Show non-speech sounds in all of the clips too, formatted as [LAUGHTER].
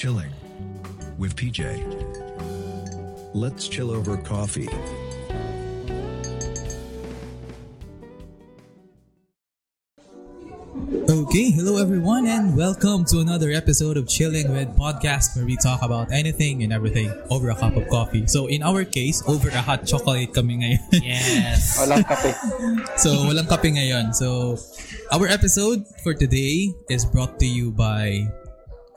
Chilling with PJ. Let's chill over coffee. Okay, hello everyone, and welcome to another episode of Chilling with Podcast, where we talk about anything and everything over a cup of coffee. So, in our case, over a hot chocolate kami ngayon. [LAUGHS] Yes. Walang kape. so, walang kape ngayon. So, our episode for today is brought to you by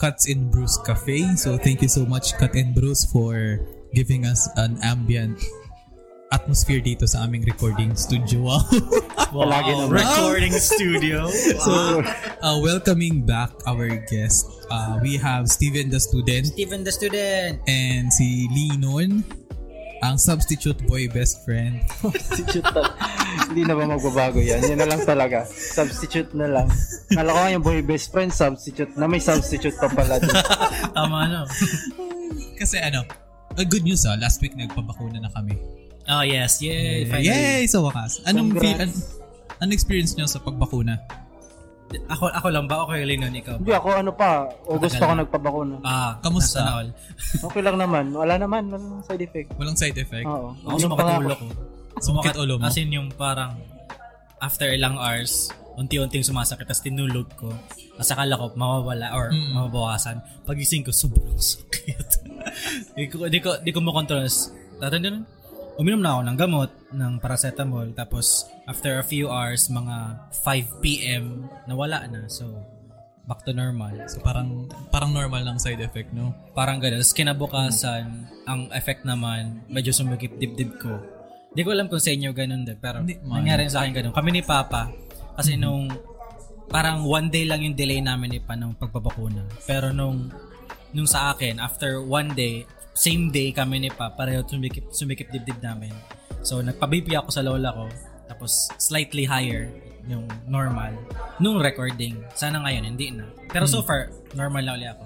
Cuts in Bruce Cafe. So, thank you so much, Cut in Bruce, for giving us an ambient atmosphere dito sa aming recording studio. [LAUGHS] Wow. Palagi naman. Recording studio. [LAUGHS] so, uh, welcoming back our guest. Uh, we have Steven the student Steven the student. and si Linon, ang substitute boy best friend. [LAUGHS] Substitute tal- Hindi na ba magbabago yan? Yan na lang talaga. Substitute na lang. Nala ko nga yung boy best friend, substitute. Na may substitute pa pala dun. [LAUGHS] Tama no. Kasi ano, uh, good news ah, last week nagpabakuna na kami. Oh yes, yay. Finally. Yay! Sa wakas. Anong, feel, an, anong experience nyo sa pagbakuna? Ako ako lang ba? Okay lang nun ikaw? Hindi ako ano pa, August Matagal ako na. nagpabakuna. Ah, Kamusta? [LAUGHS] Okay lang naman. Wala naman. Walang side effect. Walang side effect? Oo. Ako Ano sumakit ulo ako? ko. Sumakit ulo mo? As in yung parang after ilang hours, unti-unting sumasakit tapos tinulog ko. Tapos akala ko mawawala or Mm. mababawasan. Pagising ko, sobrang [LAUGHS] sakit. di ko, di ko, di ko makontrol. Tatanda nun, uminom na ako ng gamot, ng paracetamol. Tapos, after a few hours, mga 5 p.m., nawala na. So, back to normal. So parang parang normal lang side effect, no? parang gano'n. Tapos kinabukasan, ang effect naman, medyo sumikip dibdib ko. Hindi ko alam kung sa inyo ganun din. Pero Hindi, nangyari sa akin ganun. Kami ni Papa, kasi nung parang one day lang yung delay namin ni Pa nung pagpapakuna. Pero nung nung sa akin, after one day, same day kami ni Pa, pareho sumikip, sumikip dibdib namin. So nagpa-BP ako sa lola ko, tapos slightly higher yung normal nung recording. Sana ngayon, hindi na. Pero so far, normal na ulit ako.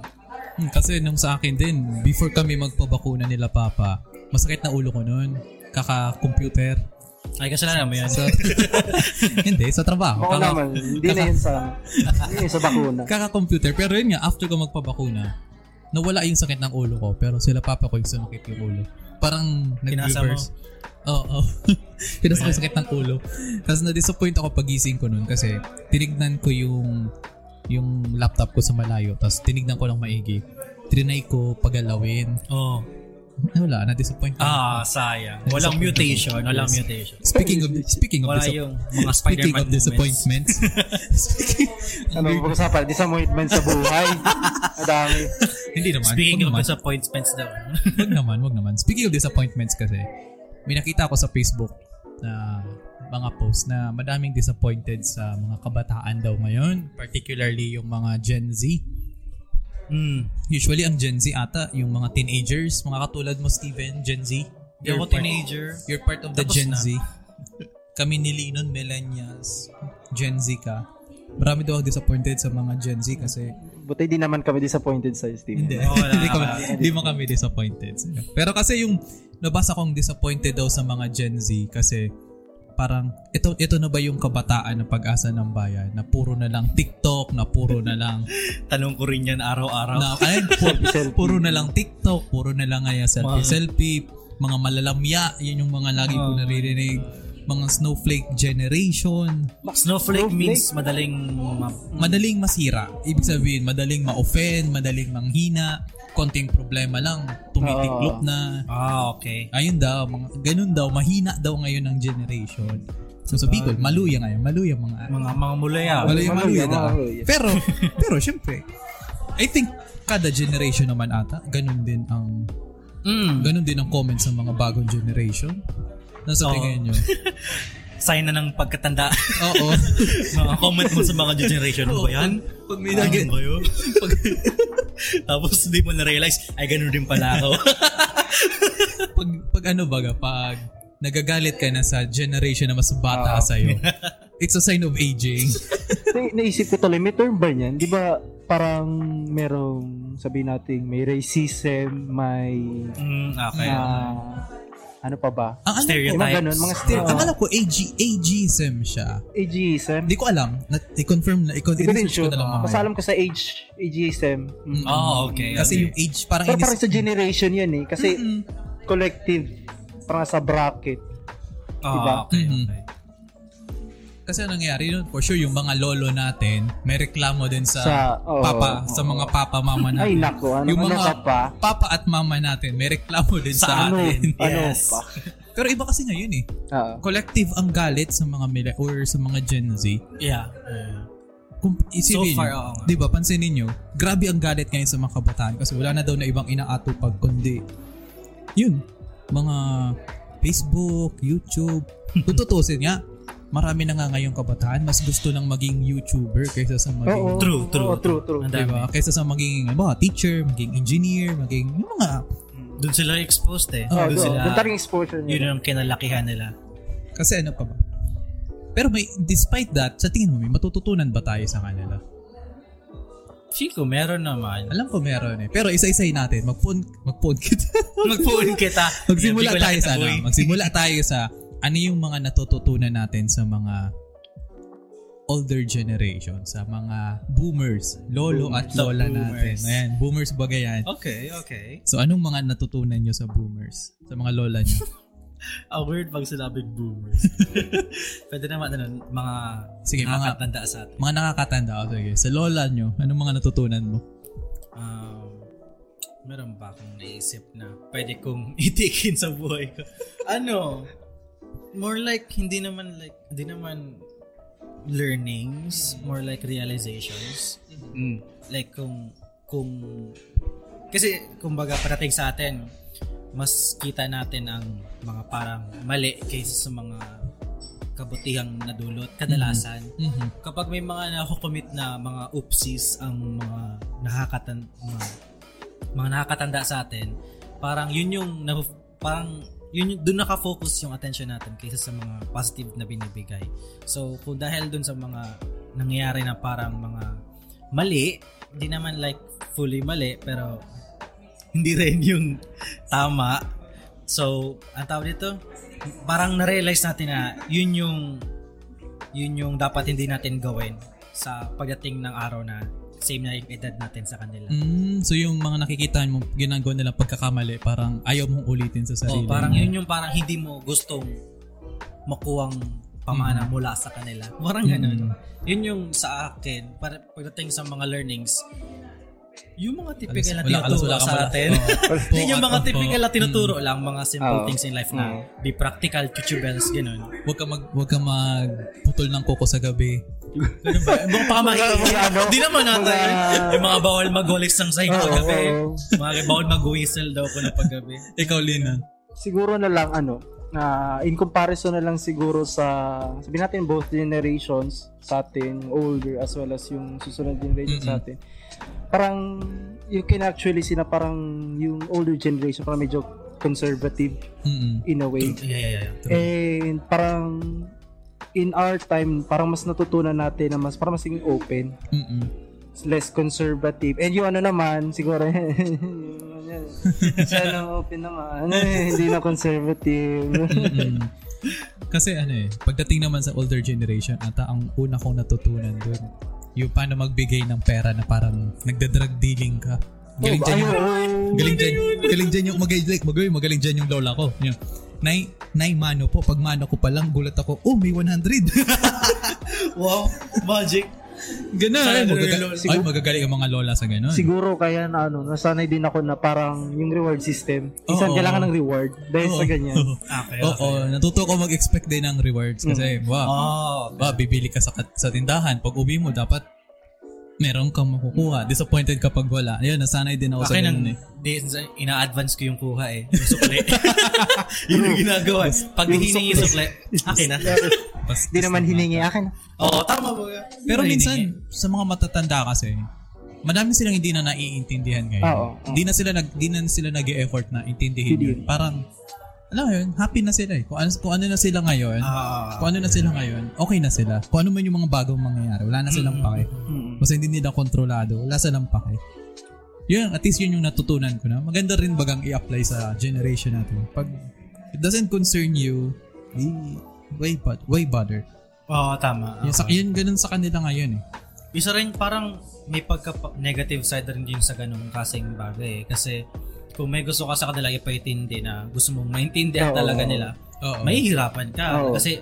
Hmm, kasi nung sa akin din, before kami magpabakuna nila Papa, masakit na ulo ko noon. Kaka-computer. Ay, kasalanan mo yan. So, [LAUGHS] hindi, sa trabaho. Ako Kaka- naman. Hindi na yun sa, hindi yun sa bakuna. Kaka-computer. Pero yun nga, after ko magpabakuna, nawala yung sakit ng ulo ko. Pero sila papa ko yung sumakit yung ulo. Parang nag-reverse. Oo. Oh, [LAUGHS] Kinasa ko yung sakit ng ulo. Tapos na-disappoint ako pagising ko nun kasi tinignan ko yung yung laptop ko sa malayo. Tapos tinignan ko lang maigi. Trinay ko pagalawin. Oh. Eh, Wala, na-disappoint. Ah, sayang. Walang mutation. Walang mutation. Speaking of speaking of Wala disap- yung mga speaking Spider-Man of disappointments. speaking, [LAUGHS] Ano ba pag-usapan? Disappointment sa buhay. Madami. hindi naman. Speaking wag of naman. disappointments daw. wag naman, wag naman. Speaking of disappointments kasi, may nakita ako sa Facebook na mga post na madaming disappointed sa mga kabataan daw ngayon, particularly yung mga Gen Z. Hmm. Usually ang Gen Z ata, yung mga teenagers, mga katulad mo Steven, Gen Z. Di ako teenager. You're part of the Tapos Gen na. Z. [LAUGHS] Kami ni Linon, millennials, Gen Z ka. Marami daw ako disappointed sa mga Gen Z kasi Buti di naman kami disappointed sa Steve. hindi. Wala, [LAUGHS] hindi, kami, wala. hindi mo kami disappointed. Pero kasi yung nabasa kong disappointed daw sa mga Gen Z kasi parang ito ito na ba yung kabataan ng pag-asa ng bayan na puro na lang TikTok, na puro na lang [LAUGHS] Tanong ko rin yan araw-araw. na ay, puro, Selfie. puro na lang TikTok, puro na lang ngayon selfie selfie, mga malalamya, yun yung mga lagi ko Oh. naririnig. Mga snowflake generation, Snowflake means madaling ma- madaling masira. Ibig sabihin, madaling ma-offend, madaling manghina, konting problema lang, tumitiklop na. Ah, okay. Ayun daw, mga, ganun daw, mahina daw ngayon ng generation. So sa Bicol, maluya ngayon, maluya mga Mga mga mulaya. maluya, maluya Maluya, daw. maluya. Pero, [LAUGHS] pero syempre, I think kada generation naman ata, ganun din ang Mm. ganun din ang comments ng mga bagong generation. Nasa Oo. tingin nyo? [LAUGHS] Sign na ng pagkatanda. Oo. [LAUGHS] mga comment mo sa mga generation. Ano ba yan? Pag may Ano nag- ba yun? Tapos hindi mo na-realize, ay ganun din pala ako. [LAUGHS] pag, pag ano baga, pag nagagalit ka na sa generation na mas bata Ah. sa'yo, it's a sign of aging. Na- naisip ko tuloy, may term ba niyan? Di ba parang merong, sabi natin, may racism, may mm, okay. ah, ano pa ba? Ang ko, Stereotypes. Yung mga ganun, mga stereotypes. ang alam ko, AG, ageism siya. Ageism. Hindi ko alam. Na, i-confirm na, i-research ko sure. na lang Basta mamaya. alam ko sa age, ageism. Mm. Oh, okay. Kasi okay. yung age, parang Pero inis- parang sa generation yun eh. Kasi Mm-mm. collective, parang sa bracket. Ah, diba? okay, okay. Kasi anong nangyari yun, for sure, yung mga lolo natin, may reklamo din sa, Sa- oo, papa, oo. sa mga papa, mama natin. Ay, nako. Ano, yung mga ka pa? papa at mama natin, may reklamo din sa, Ano, atin. ano Yes. pa? Pero iba kasi ngayon eh. Oo. Collective ang galit sa mga mila or sa mga Gen Z. Yeah. yeah. Kung isipin So far, nyo, di ba, pansinin nyo, grabe ang galit ngayon sa mga kabataan kasi wala na daw na ibang inaatupag kundi yun, mga Facebook, YouTube. Kung tutusin nga, marami na nga ngayong kabataan, mas gusto nang maging YouTuber kaysa sa maging Oo. True, true. Oo, true, true. Ang dami. Diba? Kaysa sa maging ano ba, teacher, maging engineer, maging yung mga Doon sila exposed eh. Oh, doon sila, Doon talagang exposure yun nila. ang kinalakihan nila. kasi ano pa ba? Pero may despite that, sa tingin mo may matututunan ba tayo sa kanila? Feel ko meron naman. Alam ko meron eh. Pero isa-isay natin. Mag-phone, mag-phone kita. Magpuun kita. [LAUGHS] magsimula ko tayo sa ano. Magsimula tayo sa ano yung mga natututunan natin sa mga older generation, sa mga boomers, lolo at Sa lola boomers. natin. Ayan, boomers ba yan? Okay, okay. So anong mga natutunan nyo sa boomers? Sa mga lola nyo? A [LAUGHS] weird pag sinabing boomers. [LAUGHS] Pwede naman ano, mga Sige, mga- nakakatanda sa atin. mga nakakatanda. O sige, sa lola nyo, anong mga natutunan mo? Um, meron ba akong naisip na pwede kong [LAUGHS] itikin sa buhay ko? Ano? More like, hindi naman like, hindi naman learnings, more like realizations. Mm. Like kung, kung, kasi kumbaga parating sa atin, mas kita natin ang mga parang mali kaysa sa mga kabutihang nadulot kadalasan Mhm. kapag may mga nakukomit na mga oopsies ang mga nakakatan mga, mga nakakatanda sa atin, parang yun yung na, parang yun doon nakafocus yung attention natin kaysa sa mga positive na binibigay. So, kung dahil doon sa mga nangyayari na parang mga mali, hindi naman like fully mali, pero hindi rin yung tama. So, ang tawag dito, parang na-realize natin na yun yung yun yung dapat hindi natin gawin sa pagdating ng araw na same na yung edad natin sa kanila. Mm, so yung mga nakikita mo, ginagawa nilang pagkakamali, parang ayaw mong ulitin sa Oh, sarili. parang mo. yun yung parang hindi mo gustong makuwang pamana mula sa kanila. Parang ganun. Yun yung sa akin, para pagdating sa mga learnings, yung mga [LAUGHS] typical na tinuturo sa atin. Yun yung mga typical na tinuturo lang, mga simple things in life na be practical, chuchubels, ganun. Huwag ka mag huwag ka magputol ng kuko sa gabi. Ganun ba? Mga pamahiin. Ano? Di naman natin. Mga- Yung mga bawal mag-walis ng sahig paggabi. Mga bawal mag-whistle daw ko na paggabi. Ikaw, Lina. siguro na lang ano, na in comparison na lang siguro sa sabihin natin both generations sa atin, older as well as yung susunod generation sa atin. Parang you can actually see na parang yung older generation parang medyo conservative Mm-mm. in a way. Yeah, yeah, yeah. And parang in our time, parang mas natutunan natin na mas parang mas open, Mm-mm. less conservative. And yung ano naman, siguro, [LAUGHS] siya na open naman, [LAUGHS] hindi na conservative. [LAUGHS] Kasi ano eh, pagdating naman sa older generation, ata ang una kong natutunan dun, yung paano magbigay ng pera na parang nagda-drug dealing ka. Galing dyan yung, galing dyan, galing dyan yung, magaling, like, magaling, magaling dyan yung lola ko. Yung, Nay, nay mano po, pag mano ko pa lang, gulat ako, oh, may 100. [LAUGHS] Wow, magic. Ganun. Magaga- ay, magagaling ang mga lola sa ganun. Siguro kaya na ano, nasanay din ako na parang yung reward system. Minsan Oo. kailangan ng reward dahil sa ganyan. [LAUGHS] Okay, Oo, natuto ko mag-expect din ng rewards kasi, wow, Oh, ba, bibili ka sa, sa tindahan. Pag uwi mo, dapat meron kang makukuha. Disappointed kapag wala. Ayun, nasanay din ako sa Akin ang ganun eh. di, ina-advance ko yung kuha eh. Yung sukli. [LAUGHS] yun yung ginagawa. Pag hiningi yung sukli, akin na. [LAUGHS] Pas- Hindi naman hiningi akin. Oo, tama ba? Pero minsan, sa mga matatanda kasi, madami silang hindi na naiintindihan ngayon. Oo, oo. Hindi na sila nag hindi na sila nag-e-effort na intindihin yun. Parang alam mo yun, happy na sila eh. Kung ano, kung ano na sila ngayon, Ah, kung ano na sila ngayon, okay na sila. Kung ano man yung mga bagong mangyayari, wala na silang pake. Basta hindi nila kontrolado, wala silang pake. Yun, at least yun yung natutunan ko na. Maganda rin bagang i-apply sa generation natin. Pag it doesn't concern you, why, but, why bother? Oo, tama. Yun, sa, yun ganun sa kanila ngayon eh. Isa rin parang may pagka negative side rin din sa ganung kasing bagay eh. Kasi kung may gusto ka sa kanila ipaitindi na gusto mong maintindihan Oo. talaga nila, Oo. mahihirapan ka. Oo. Kasi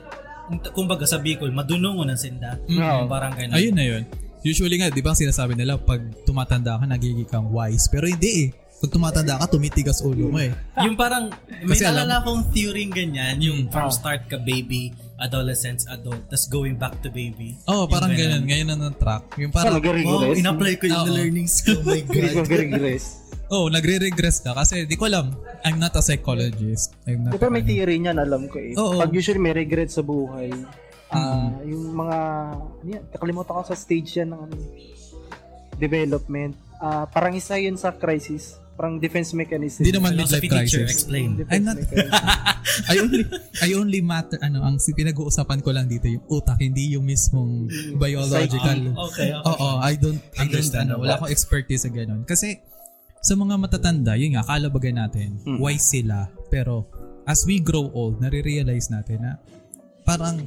kumbaga sa Bicol, madunong ng sinda. Oo. Parang ganun. Ayun na yun. Usually nga, di ba sinasabi nila, pag tumatanda ka, nagiging kang wise. Pero hindi eh. Pag tumatanda ka, tumitigas ulo mo eh. Yung parang, may Kasi alam- nalala akong theory ganyan, yung Mm. from start ka baby, adolescence, adult, tas going back to baby. Oo, oh, parang Yung ganun. Ngayon na ng track. Yung parang, Wow, nag-regress. in-apply ko yung Oo. learnings ko. Oh my [LAUGHS] God. Oh, nagre-regress ka. Kasi di ko alam. I'm not a psychologist. I'm not Pero may ano. theory niyan, alam ko eh. Oo. Pag usually may regret sa buhay, ah yung mga, ano yan, kakalimutan ko sa stage yan ng ano, development. Ah parang isa yun sa crisis. Parang defense mechanism. Hindi naman Philosophy midlife teacher, crisis. explain. Defense I'm not- mechanism. [LAUGHS] I only I only matter ano ang si- pinag-uusapan ko lang dito yung utak hindi yung mismong biological. Okay, okay. Oo, I don't I don't Understand ano, that. wala akong expertise sa ganun. Kasi sa mga matatanda, yun nga kalabagan natin, Hmm. wise sila, pero as we grow old, nare-realize natin na parang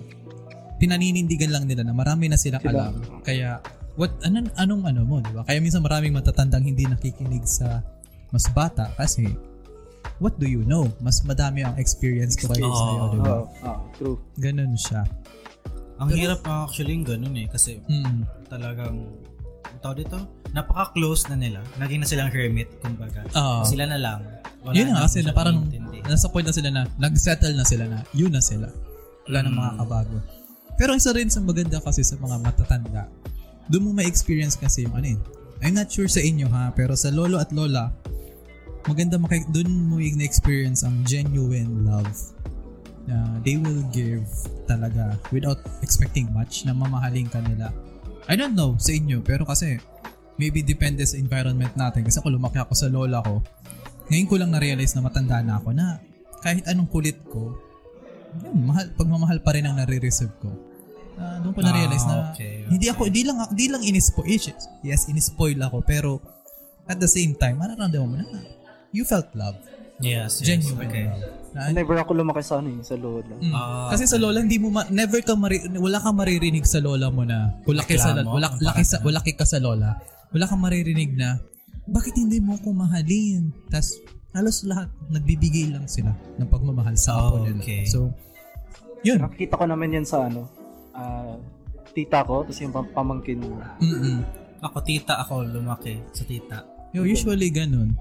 pinaninindigan lang nila na marami na silang Sila. alam. Kaya what anong anong ano mo, di ba? Kaya minsan maraming matatandang hindi nakikinig sa mas bata kasi what do you know? Mas madami ang experience ko kayo Oo. sa'yo, di ba? Oo, ah, true. Ganun siya. Ang hirap nga actually yung ganun eh. Kasi Mm. talagang, ang tawag dito, napaka-close na nila. Naging na silang hermit, kumbaga. Oo. Sila na lang. Wala yun nga kasi na parang intindi. nasa point na sila na nag-settle na sila na yun na sila. Wala nang Mm. makakabago. Pero isa rin sa maganda kasi sa mga matatanda, doon mo ma-experience kasi yung ano yun. I'm not sure sa inyo ha, pero sa lolo at lola, maganda maki doon mo yung na-experience ang genuine love na they will give talaga without expecting much na mamahalin ka nila. I don't know sa inyo, pero kasi maybe depende sa environment natin. Kasi ako lumaki ako sa lola ko, ngayon ko lang na-realize na matanda na ako na kahit anong kulit ko, yun, mahal, pagmamahal pa rin ang nare-receive ko. Ah, doon ko na-realize Ah, na okay, okay. hindi ako, hindi lang, hindi lang inispoil. Yes, inispoil ako, pero at the same time, mararamdaman mo na, you felt love. Yes, yes. Genuine Okay. love. Na- Never ako lumaki sa ano eh, sa lola. Mm. Ah, Kasi sa lola hindi mo ma- never ka mari- wala kang maririnig sa lola mo na ulaki sa wala laki sa ulaki ka sa lola. Wala kang maririnig na bakit hindi mo ko mahalin? Tas halos lahat nagbibigay lang sila ng pagmamahal sa apo Oh, nila. okay. So yun. Nakikita ko naman yan sa ano, ah, tita ko, tapos yung pam- pamangkin mo. Mm-mm. Ako tita, ako lumaki sa tita. Yo, usually ganun.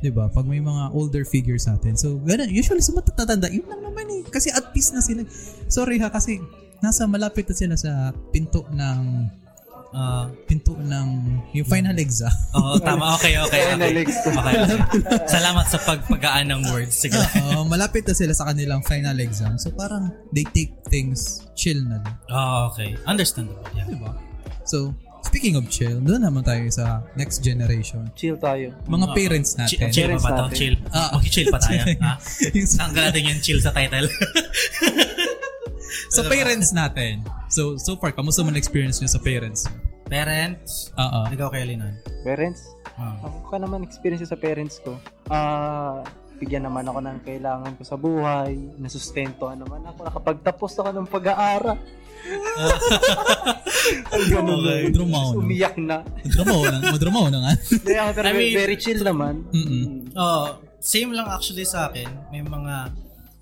'Di ba? Pag may mga older figures natin. So, ganun. Usually sa matatanda, yun lang naman eh. Kasi at peace na sila. Sorry ha, kasi nasa malapit na sila sa pinto ng Ah, pinto ng yung final exam. Oo, tama. Okay, okay. Ayun, okay. Alex. okay, okay. Salamat sa pagpagaan ng words. Sige. [LAUGHS] Oo, malapit na sila sa kanilang final exam. So parang they take things chill na din. Oh, okay. Understandable. Yeah. Di ba? So, speaking of chill, doon naman tayo sa next generation. Chill tayo. Mga parents Chill, natin. chill pa ba to? natin. Chill. Ah, Mag-chill pa tayo. [LAUGHS] ha? Yung sa- Tanggal natin yung chill sa title. [LAUGHS] sa parents natin. So, so far, kamusta mo na-experience nyo sa parents? Parents. Oo. Ikaw kay Linan. Parents? Ah. Ako ka naman experience sa parents ko. Ah, bigyan naman ako ng kailangan ko sa buhay. Nasustentohan naman ako. Nakapagtapos ako ng pag-aaral. [LAUGHS] Ang ganun Okay. na. Drumaw na. Umiyak na. Madramaw na. Madramaw na nga. Kaya, pero I mean- very chill naman. Mm-mm. Oh, same lang actually sa akin. May mga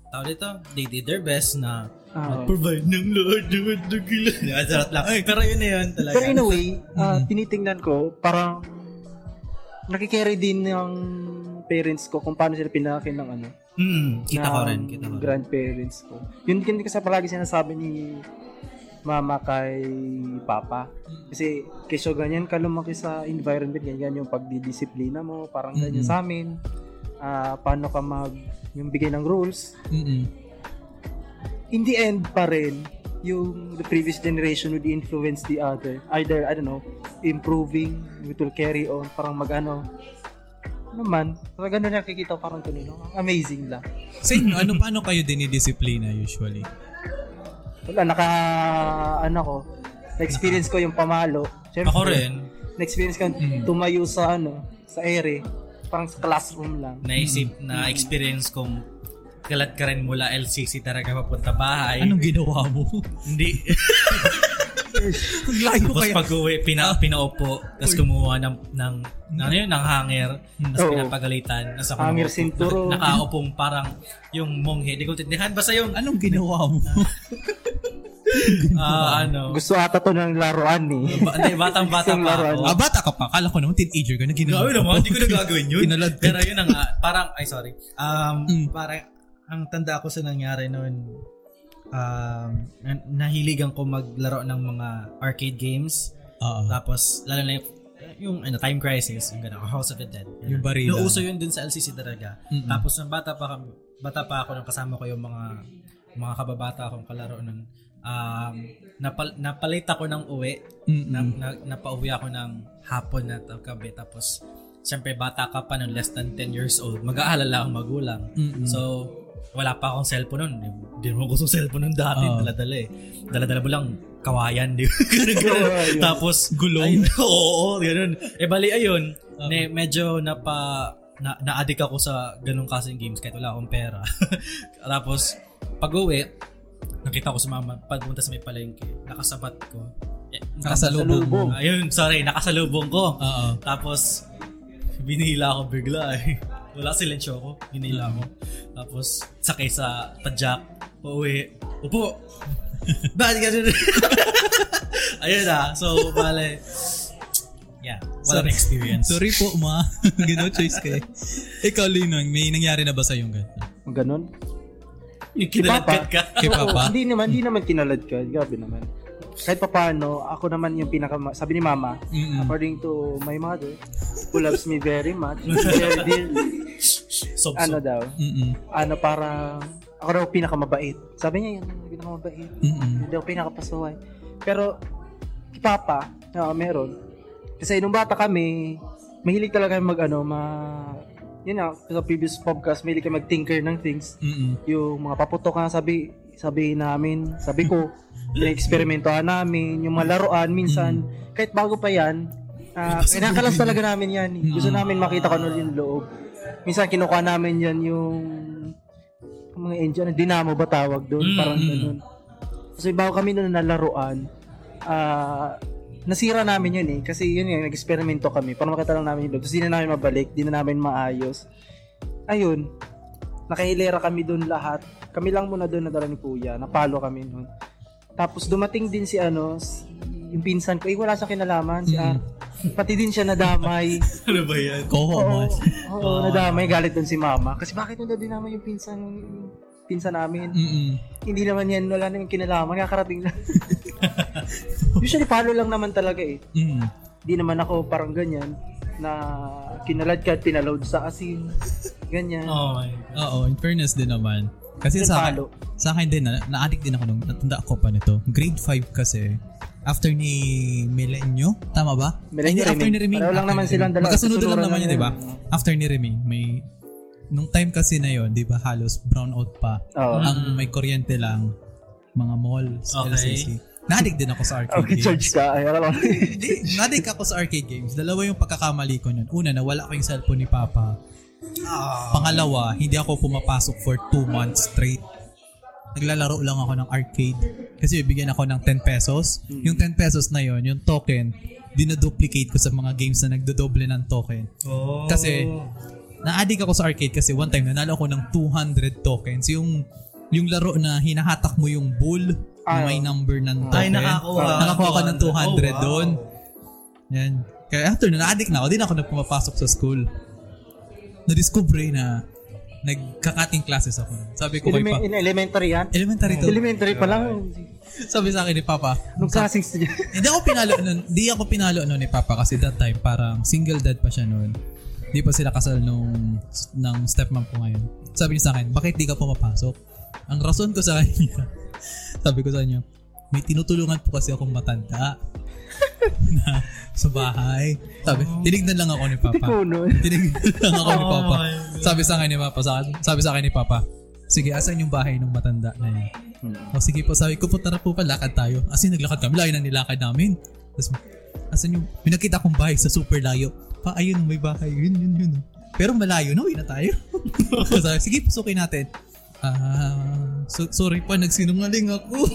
tao dito, they did their best na Ah. provide ng Lord ng dagilan. Sarap lang. Pero yun na yun talaga. Pero in a way, ah, tinitingnan ko, parang nakikerry din ng parents ko kung paano sila pinaki ng ano. Hmm, kita ko rin. Kita ko rin. Grandparents ko. Yun din kasi palagi sinasabi ni mama kay papa. Kasi kesyo ganyan ka lumaki sa environment, ganyan yung pagdidisiplina mo, parang ganyan Mm-mm. sa amin. Ah, paano ka mag yung bigay ng rules. Mm-mm. In the end pa rin, yung the previous generation would influence the other. Either, I don't know, improving, it will carry on, parang mag-ano. Naman, pag ganun nakikita ko parang ganun, no? amazing lang. Sa inyo, ano, paano kayo dinidisiplina usually? Wala, naka, ano ko, na-experience ko yung pamalo. Siyempre, Ako rin, Na-experience ko Mm. tumayo sa, ano, sa ere. Parang sa classroom lang. naisip na experience kong kalat ka rin mula LCC talaga papunta bahay. Anong ginawa mo? Hindi. Layo Tapos kaya. pag uwi, pina, pinaupo, tapos kumuha ng, ng, ng, ano yun, ng hanger, tapos Oo. pinapagalitan. Tapos ako Hanger nakaupo- sinturo. Nakaupong parang yung monghe. Di ko tindihan. Basta yung, Anong ginawa mo? [LAUGHS] [LAUGHS] ah, ano, Gusto ata to ng laruan eh. ba, hindi, batang-bata Isang pa laruan. ako. ah, bata ka pa. Kala ko naman teenager ka na ginawa. Grabe naman, hindi ko na gagawin yun. Kinalad ka. Pero yun ang, nga, parang, ay sorry. Um, Mm. parang, ang tanda ko sa nangyari noon, um, na- nahiligan ko maglaro ng mga arcade games. Oo. Tapos, lalo na yung, yung ano, Time Crisis, yung gano'n, House of the Dead. Ganun. Yung barila. Yung uso yun dun sa LCC talaga. Mm-mm. Tapos, nung bata pa, kami- bata pa ako, nung kasama ko yung mga mga kababata akong kalaro nun, um, napal, napalit ako ng uwi. Na, na, napauwi ako ng hapon na gabi. Tapos, syempre, bata ka pa nun, less than 10 years old. Mag-aalala ang magulang. Mm-mm. So, wala pa akong cellphone nun. Hindi naman gusto cellphone nun dati. Oo. Dala-dala eh. Dala-dala mo lang kawayan. Di. [LAUGHS] Tapos, Gulong. [LAUGHS] Oo, ganun. Eh, bali, ayun. Oo. Ne, medyo napa, na, na-addict ako sa ganung kaseng games kahit wala akong pera. [LAUGHS] Tapos, pag-uwi, nakita ko sa mama, pagpunta sa may palengke, nakasabat ko. Eh, Nakasalubong mo. Ayun, sorry, nakasalubong ko. Oo. Tapos, binihila ako bigla eh. Wala silensyo ako. Binihila ako. Tapos, sakay sa tadyak. Pauwi. Upo! [LAUGHS] Bakit ganun? [LAUGHS] Ayun na. So, bale. Yeah. What an Sorry. experience. Sorry po, ma. [LAUGHS] Gino choice ka eh. Ikaw, Linong, may nangyari na ba sa'yo ganito? Ganon. Yung kinaladkad ka. Kay Papa? Oo, hindi naman, hindi naman kinalad ka. Grabe naman. Kahit pa paano, ako naman yung pinaka, sabi ni mama, Mm-mm. according to my mother, who loves me very much, [LAUGHS] very dearly, Sob, ano daw, Mm-mm. ano parang, ako daw pinakamabait. Sabi niya yan, pinakamabait. Mm-mm. Hindi daw pinakapasuhay. Pero, si Papa, na meron. Kasi nung bata kami, mahilig talaga mag ano, ma... Yun na, sa previous podcast, mahilig kami mag-tinker ng things. Mm-mm. Yung mga paputok na sabi, sabi namin, sabi ko, [LAUGHS] experimentohan namin, yung mga laruan, minsan, kahit bago pa yan, ah, kinakalas talaga namin yan. eh. Gusto namin makita ko ano yung loob. Minsan kinukuha namin yan yung yung mga engine, ano, dinamo ba tawag doon? Mm, Parang ganun. Kasi bago kami noon na laruan, ah, nasira namin yun eh. Kasi yun yung nag-experimento kami. Para makita lang namin yung loob. Tapos di na namin mabalik, di na namin maayos. Ayun, nakahilera kami doon lahat. Kami lang muna doon nadala ni Kuya. Napalo kami noon. Tapos dumating din si ano, si, yung pinsan ko. Eh, wala siyang kinalaman. Si Mm. Art. Pati din siya nadamay. [LAUGHS] ano ba yan? Koho, Oo, mas. oo, nadamay. Galit doon si mama. Kasi bakit mo din naman yung pinsan yung pinsan namin? Mm-mm. Hindi naman yan, wala naman kinalaman. Kakarating lang. [LAUGHS] Usually, follow lang naman talaga eh. Mm. Di naman ako parang ganyan na kinalad ka at pinaload sa asin. Ganyan. Oh my God. Oo, in fairness din naman. Kasi sa akin, sa akin din, na, na-addict din ako nung natanda ako pa nito. Grade 5 kasi, after ni Milenyo, tama ba? Milenyo, Ay, after ni Remy. Pareho lang naman silang dalawa. Magkasunod lang naman yun, di ba? After ni Remy, may nung time kasi na yon, 'di ba, halos brown out pa. Oo. Ang may kuryente lang mga malls, Okay. LCC. Na-addict din ako sa arcade Okay, games. charge ka. Ay, alam mo. Hindi, ako sa arcade games. Dalawa yung pagkakamali ko nun. Una, nawala ko yung cellphone ni Papa. Pangalawa, hindi ako pumapasok for two months straight. Naglalaro lang ako ng arcade. Kasi bibigyan ako ng 10 pesos. Yung 10 pesos na yon yung token, dinaduplicate ko sa mga games na nagdodoble ng token. Oh. Kasi, na-addict ako sa arcade kasi one time nanalo ako ng 200 tokens. Yung yung laro na hinahatak mo yung bull na Ah. may number ng Ay, token. nakakuha. Nakakuha ka ng 200 Oh, wow. doon. Yan. Kaya after na, na-addict na ako. Di na ako nagpumapasok sa school. Na-discover na nagka-cutting classes ako. Sabi ko kay Eleme- pa, in elementary yan? elementary to. Elementary pa lang. Sabi sa akin ni Papa, Nung klaseng estudyante. hindi ako pinalo nun. Hindi ako pinalo nun ni Papa kasi that time parang single dad pa siya noon. Di pa sila kasal nung ng stepmom ko ngayon. Sabi niya sa akin, bakit di ka pumapasok? Ang rason ko sa kanya, [LAUGHS] sabi ko sa kanya, may tinutulungan po kasi akong matanda [LAUGHS] na sa bahay. Sabi, tinignan lang ako ni Papa. [LAUGHS] Tinignan lang ako ni Oh Papa. Sabi sa akin ni Papa, sa- sabi sa akin ni Papa, sige, asan yung bahay ng matanda na yun? O sige po, sabi ko po, tara po pa, lakad tayo. As in, naglakad kami, layo na nilakad namin. Tapos, asan yung, may nakita akong bahay sa super layo. Pa, ayun, may bahay, yun, yun, yun. Pero malayo na, uwi na tayo. [LAUGHS] sige, pasukin natin. Ah, so, sorry pa, nagsinungaling ako. [LAUGHS]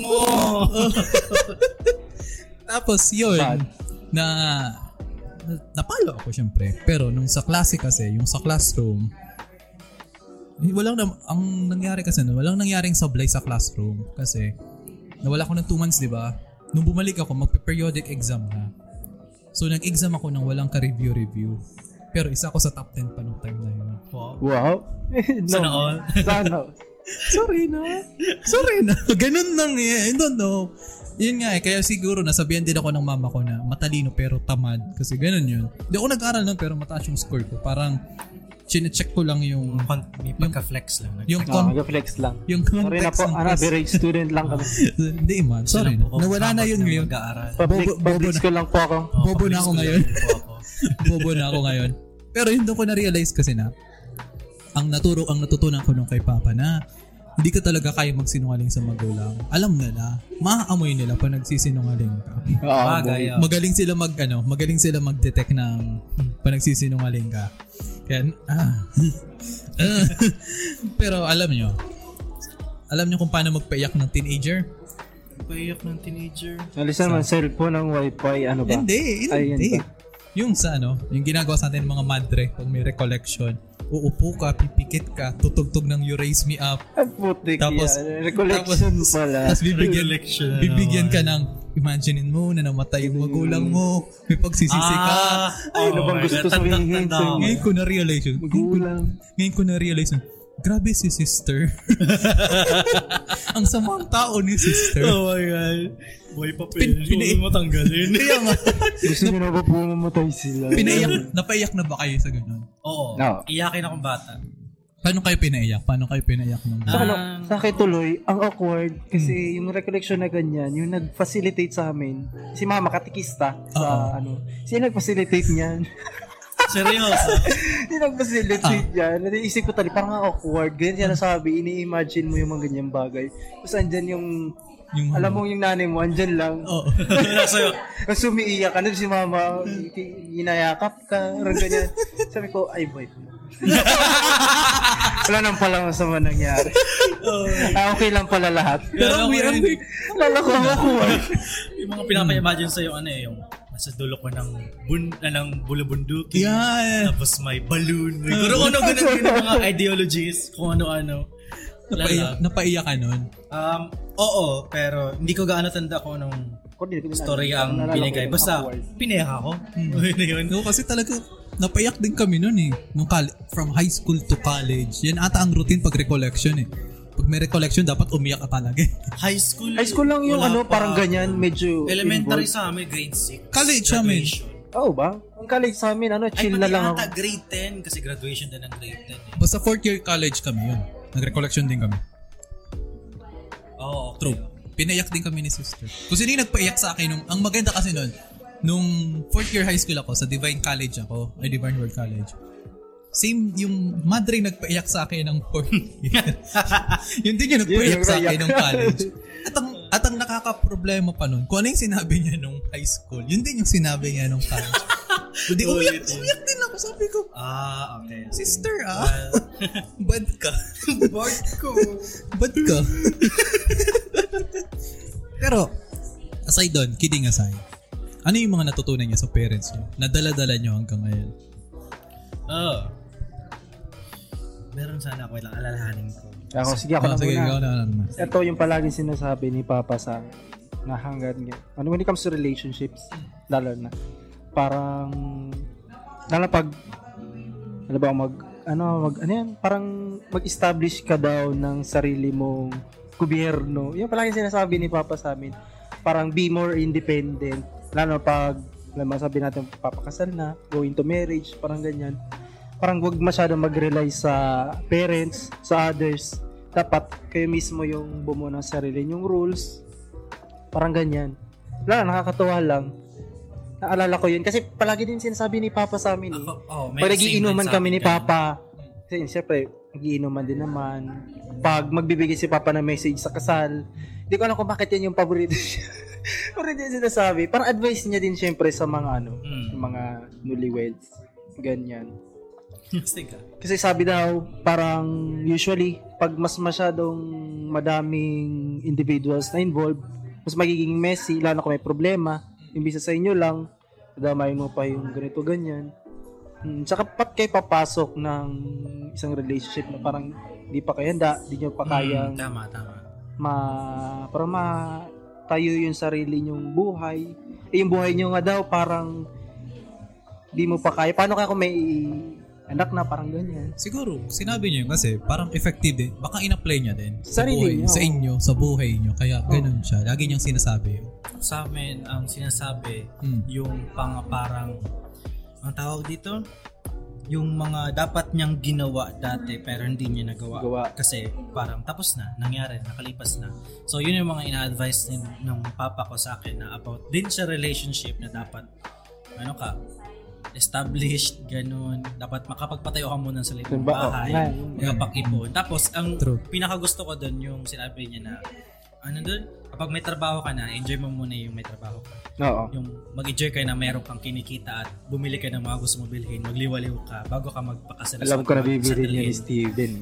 Tapos yun, Bad. na, na napalo ako syempre. Pero nung sa klase kasi, yung sa classroom, eh, walang na, ang nangyari kasi no, walang nangyaring sablay sa classroom kasi nawala ko ng 2 months, di ba? Nung bumalik ako, magpe-periodic exam na. So nag-exam ako ng walang ka-review-review. Pero isa ako sa top 10 pa nung time na yun. Wow. Wow. [LAUGHS] no. Sana all. [LAUGHS] Sana. Sorry na. Sorry na. [LAUGHS] Ganun lang eh. I don't know. Yun nga eh. Kaya siguro nasabihan din ako ng mama ko na matalino pero tamad. Kasi ganun yun. Hindi ako nag-aral nun pero mataas yung score ko. Parang chinecheck ko lang yung Kon- May pagka-flex lang. yung Oh, con- mag-flex lang. yung Sorry na context po, ng ano, average student lang kami. [LAUGHS] Hindi man. Sorry na. Nawala na yun ngayon. Public, Bobo- bobo public na. school lang po ako. Oh, Bobo na ako ngayon. [LAUGHS] Bobo na ako ngayon. Pero yun doon ko na-realize kasi na ang naturo ang natutunan ko nung kay Papa na hindi ka talaga kaya magsinungaling sa magulang. Alam nila, maaamoy nila pa nagsisinungaling ka. Bagay. ah. magaling sila mag ano, magaling sila mag-detect ng panagsisinungaling ka. Kaya ah. [LAUGHS] Ah. Pero alam nyo, alam nyo kung paano magpaiyak ng teenager? Payak ng teenager. Alisan man cellphone ng wifi, ano ba? Hindi, Ay, hindi. yan ba? Yung sa ano, yung ginagawa sa atin ng mga madre pag may recollection, uupo ka, pipikit ka, tutugtog ng You Raise Me Up, Ang putik Tapos- yan. Recollection pala. [LAUGHS] tapos bibigyan, Recollection bibigyan ka naman. ng imaginein mo na namatay yung magulang mo, may pagsisisi ka. Ah, Ay, ano bang my gusto sabihin. Ngayon ko na-realize yun. Magulang. Ngayon ko na-realize yun. Grabe si sister. [LAUGHS] [LAUGHS] Ang samang tao ni sister. Oh my God. Boy pa Pin- pin, pina- mo matanggalin. Kaya [LAUGHS] nga, Gusto niyo na ba po mamatay sila? pinaiyak, napaiyak na ba kayo sa ganun? Oo. No. Iyakin akong bata. Paano kayo pinaiyak? Paano kayo pinaiyak nung Sa, ano, Ah. sa akin tuloy, ang awkward kasi yung recollection na ganyan, yung nag-facilitate sa amin, si mama katikista sa Oo. ano, siya nag-facilitate niyan. Seryoso. yung nag-facilitate niyan. [LAUGHS] Naisip ko talaga, parang awkward. Ganyan siya nasabi, ini-imagine mo yung mga ganyang bagay. Tapos andyan yung, Yung- alam mo yung nanay mo, andyan lang. Oo. [LAUGHS] Nasa [LAUGHS] Tapos umiiyak ka, si mama, ginayakap ka, parang ganyan. Sabi ko, ay boy. [LAUGHS] Wala nang pala masama nangyari. ah, okay lang pala lahat. Pero ang weird. Lala ko awkward. yung mga pinapa-imagine sa'yo, ano eh, yung nasa dulo ko ng, bun, na, ng bulabunduki. Yeah. Tapos may balloon. May kung ano, ganun yung mga ideologies. Kung ano-ano. Napaiyak, napaiyak ka nun. Um, oo, pero hindi ko gaano tanda kung anong story ang binigay. Basta, pineka ko. Ano yun? No, kasi talaga, napaiyak din kami nun eh. Nung coll- from high school to college. Yan ata ang routine pag recollection eh. Pag may recollection, dapat umiyak ka talaga [LAUGHS] eh. High school. High school lang yung ano, pa. parang ganyan, medyo Elementary involved. sa amin, grade 6. College sa amin. Oo ba? Ang college sa amin, ano, Ay, chill pati na lang ako. ata grade 10 kasi graduation din ng grade 10 eh. Basta fourth year college kami yun. Nag-recollection din kami. Oo, okay. True. Pinaiyak din kami ni sister. Kung sino yung nagpaiyak sa akin nung, ang maganda kasi nun, nung fourth year high school ako, sa Divine College ako, ay Divine World College. Same, yung madre nagpaiyak sa akin ng fourth year. [LAUGHS] yun din yung nagpaiyak sa akin nung college. At ang, at ang nakaka-problema pa nun, kung ano yung sinabi niya nung high school, yun din yung sinabi niya nung college. [LAUGHS] Hindi, umiyak, umiyak din. Sabi ko, Ah, okay. sister ah, Well, [LAUGHS] bad ka. bored ko. Bad ka. Pero, aside doon, kidding aside, ano yung mga natutunan niya sa parents niyo? Nadala-dala niyo hanggang ngayon? Oo. Meron sana ako ilang alalahanin ko. Ako, sige ako Ah, na sige, muna. ikaw na naman. Ito yung palaging sinasabi ni Papa sa akin, na hanggang ano when it comes to relationships lalo na parang lalo pag ano ba mag ano mag ano yan? Parang mag-establish ka daw ng sarili mong gobyerno. Yun palagi sinasabi ni Papa sa amin parang be more independent. Lalo pag alam sabi natin papakasal na go into marriage parang ganyan. Parang wag masyadong mag-rely sa parents sa others. Dapat kayo mismo yung bumuo ng sarili yung rules. Parang ganyan. Wala nakakatuwa lang naalala ko yun kasi palagi din sinasabi ni Papa sa amin eh. Oh, may Pag nagiinuman kami ni. Papa, kasi siyempre, nagiinuman din naman. Pag magbibigay si Papa ng message sa kasal, hindi ko alam kung bakit yan yung paborito [LAUGHS] niya. paborito niya sinasabi. Parang advice niya din siyempre sa mga ano, Mm. sa mga newlyweds. Ganyan. [LAUGHS] Kasi sabi daw, parang usually, pag mas masyadong madaming individuals na involved, mas magiging messy, lalo kung may problema. Imbisa sa inyo lang, damay mo pa yung ganito, ganyan. Hmm, tsaka pat kayo papasok ng isang relationship na parang di pa kayo handa, di nyo pa kayang Mm, tama, tama. ma para ma tayo yung sarili nyong buhay. Eh, yung buhay nyo nga daw parang di mo pa kaya. Paano kaya kung may anak na parang ganyan? Siguro, sinabi niyo yun kasi parang effective din. Baka in-apply niya din sa, buhay, sa inyo, sa buhay niyo. Kaya ganun siya. Lagi niyang sinasabi yun. Sa amin, ang sinasabi, Hmm. yung pang parang, ang tawag dito, yung mga dapat niyang ginawa dati pero hindi niya nagawa. Gawa. Kasi parang tapos na, nangyari, nakalipas na. So yun yung mga ina-advise din ng papa ko sa akin na about din sa relationship na dapat ano ka, established, ganun. Dapat makapagpatayo ka muna sa lilang Diba? Oh, bahay. Nakapag-ipon. Tapos, ang True. pinakagusto ko doon yung sinabi niya na, ano doon, kapag may trabaho ka na, enjoy mo muna yung may trabaho ka. Oo. Yung mag-enjoy ka na meron kang kinikita at bumili ka ng mga gusto mo bilhin, magliwaliw ka bago ka magpakasal. Alam ko na bibili niya ni. Steven.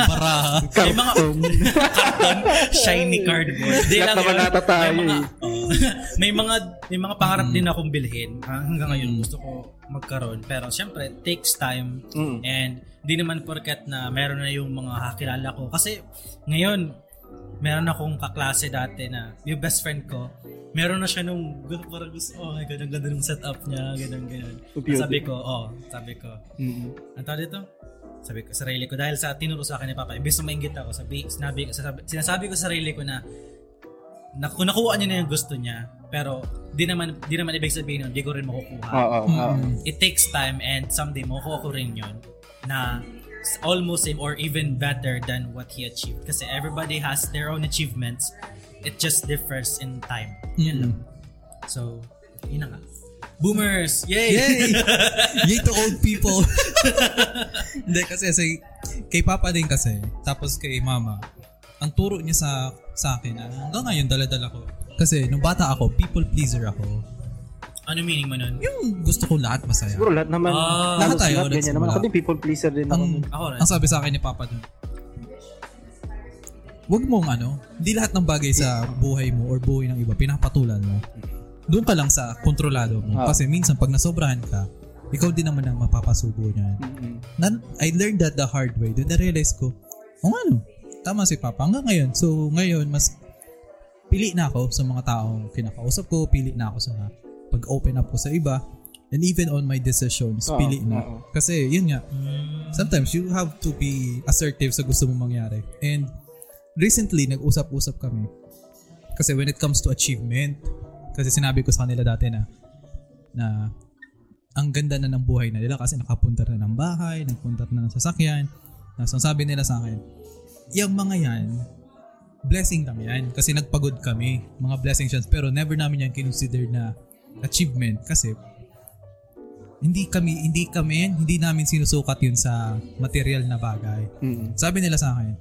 Para, [LAUGHS] May mga carton, shiny cardboard. [LAUGHS] Di lang yun. nata tayo May mga, oo. [LAUGHS] may mga may mga pangarap din akong bilhin. Ah, Hanggang ngayon Mm. gusto ko magkaroon. Pero syempre, takes time. Mm. And di naman porket na meron na yung mga kakilala ko. Kasi ngayon, meron akong kaklase dati na yung best friend ko, meron na siya nung parang gusto, oh my god, ang ganda ng setup niya, ganun, ganun. Sabi ko, oh, sabi ko, Mm. ang tawag dito? Sabi ko, sarili ko, dahil sa tinuro sa akin ni Papa, imbes na mainggit ako, sabi, sinabi, sasabi, sinasabi ko sa sarili ko na, na kung nakuha niya na yung gusto niya, pero di naman, di naman ibig sabihin nun, di ko rin makukuha. Oo, oo. mm, It takes time and someday makukuha ko rin yun na almost same or even better than what he achieved. Kasi everybody has their own achievements. It just differs in time. Yun Mm. lang. So, yun na nga. Boomers! Yay! Yay! [LAUGHS] Yay to old people! [LAUGHS] Hindi, kasi sa, kay Papa din kasi, tapos kay Mama, ang turo niya sa sa akin, hanggang ngayon dala-dala ko. Kasi nung bata ako, people pleaser ako. Ano meaning mo nun? Yung gusto ko lahat masaya. Siguro lahat naman. Ah, lahat tayo, lahat ganyan naman. Ako din people pleaser din ako. Ang, Ako rin. ang sabi sa akin ni Papa dun, wag mong ano, hindi lahat ng bagay sa buhay mo or buhay ng iba, pinapatulan mo. Doon ka lang sa kontrolado mo. Ah. Kasi minsan pag nasobrahan ka, ikaw din naman ang mapapasubo niyan. Mm-mm. Nan, I learned that the hard way. Doon na-realize ko, o ano, tama si Papa. Hanggang ngayon. So, ngayon, mas pili na ako sa mga taong kinakausap ko, pili na ako sa pag-open up ko sa iba, and even on my decisions, Oo, pili na. oo. Kasi, yun nga, sometimes you have to be assertive sa gusto mong mangyari. And recently, nag-usap-usap kami. Kasi when it comes to achievement, kasi sinabi ko sa kanila dati na na ang ganda na ng buhay na nila kasi nakapunta na ng bahay, nagpunta na ng sasakyan. Tapos ang sabi nila sa akin, yung mga yan, blessing lang yan. Kasi nagpagod kami, mga blessings yan. Pero never namin yan kinonsider na achievement kasi hindi kami hindi kami hindi namin sinusukat yun sa material na bagay. Mm-mm. Sabi nila sa akin,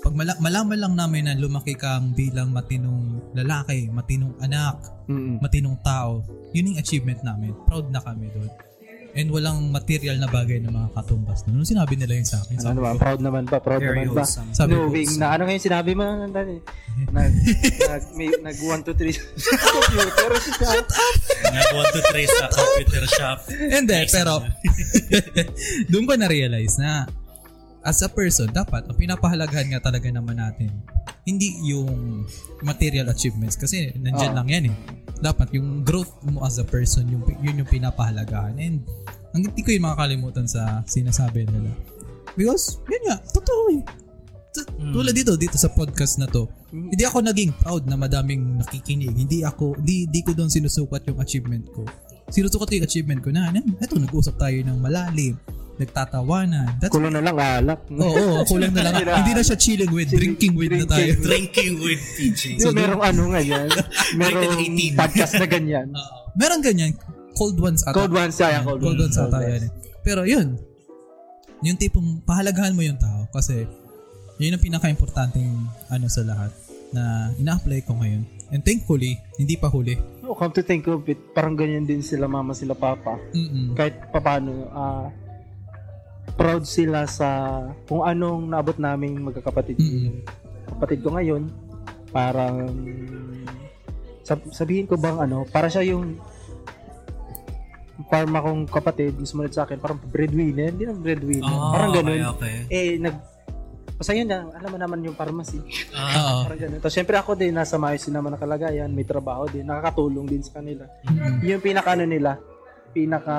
pag mala- malaman lang namin na lumaki kang bilang matinong lalaki, matinong anak, Mm-mm. matinong tao, yun yung achievement namin. Proud na kami doon. And walang material na bagay na mga katumbas. Nung sinabi nila yun sa akin, Ano sabi naman, ko, proud naman ba? Proud Very naman ba? Sabi ko, Knowing na, ano ngayon sinabi mo? [LAUGHS] Nag, nag, may, nag 1, 2, 3 computer. Shut up! Nag 1, 2, 3 sa computer shop. Hindi, pero [LAUGHS] doon ko na-realize na as a person, dapat ang pinapahalagahan nga talaga naman natin hindi yung material achievements kasi nandyan Oo. lang yan eh. Dapat yung growth mo as a person, yung, yun yung pinapahalagahan. And ang hindi ko yung makakalimutan sa sinasabi nila. Because, yun nga, totoo eh. T- Tulad dito, dito sa podcast na to, hindi ako naging proud na madaming nakikinig. Hindi ako, hindi, hindi ko doon sinusukat yung achievement ko. Sinusukat ko yung achievement ko na, eto, nag-usap tayo ng malalim, nagtatawanan. That's Kulo na lang alak. Oo, oh, oh, kulang na lang. [LAUGHS] Hindi na siya chilling with, drinking with na tayo. Drinking with PJ. Di ba merong ano nga yan? [LAUGHS] Merong 18. podcast na ganyan. [LAUGHS] Meron ganyan, cold ones ata. Cold ones, yeah, cold, Cold ones ata yan eh. Pero yun, yung tipong pahalagahan mo yung tao kasi yun ang pinaka-importanting ano sa lahat na ina-apply ko ngayon. And thankfully, hindi pa huli. Oh, come to think of it, parang ganyan din sila mama, sila papa. Mm-mm. Kahit papano, ah, proud sila sa kung anong naabot naming magkakapatid. Mm. Yung Kapatid ko ngayon, parang sab- sabihin ko bang ano, para siya yung parang akong kapatid, sumunod sa akin, parang breadwinner, hindi lang breadwinner. Oh, parang ganun. Okay, okay. Eh, nag, basta yun na, alam mo naman yung pharmacy. Ah, Oo. Parang ganun. Tapos syempre ako din, nasa maayos din naman na kalagayan, may trabaho din, nakakatulong din sa kanila. Mm. Yun yung pinaka ano nila, pinaka,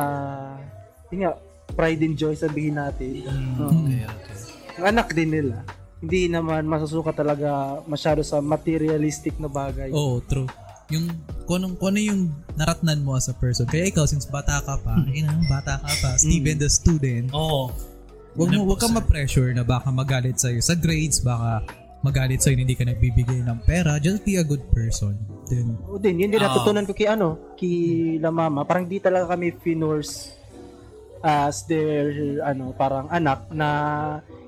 yun nga, pride and joy sabihin natin. mm, Oo. okay, okay. Ang anak din nila, hindi naman masusuka talaga masyado sa materialistic na bagay. Oo, true. Yung kung anong, kung ano yung naratnan mo as a person. Kaya ikaw, since bata ka pa, ina, bata ka pa, Steven the student, Oo. Wag mo, wag kang ma-pressure na baka magalit sa'yo sa grades, baka magalit sa'yo na hindi ka nagbibigay ng pera. Just be a good person. Then, O din, yun din Ah. natutunan ko kay ano, kay La Mama. Parang di talaga kami finors as their ano, parang anak na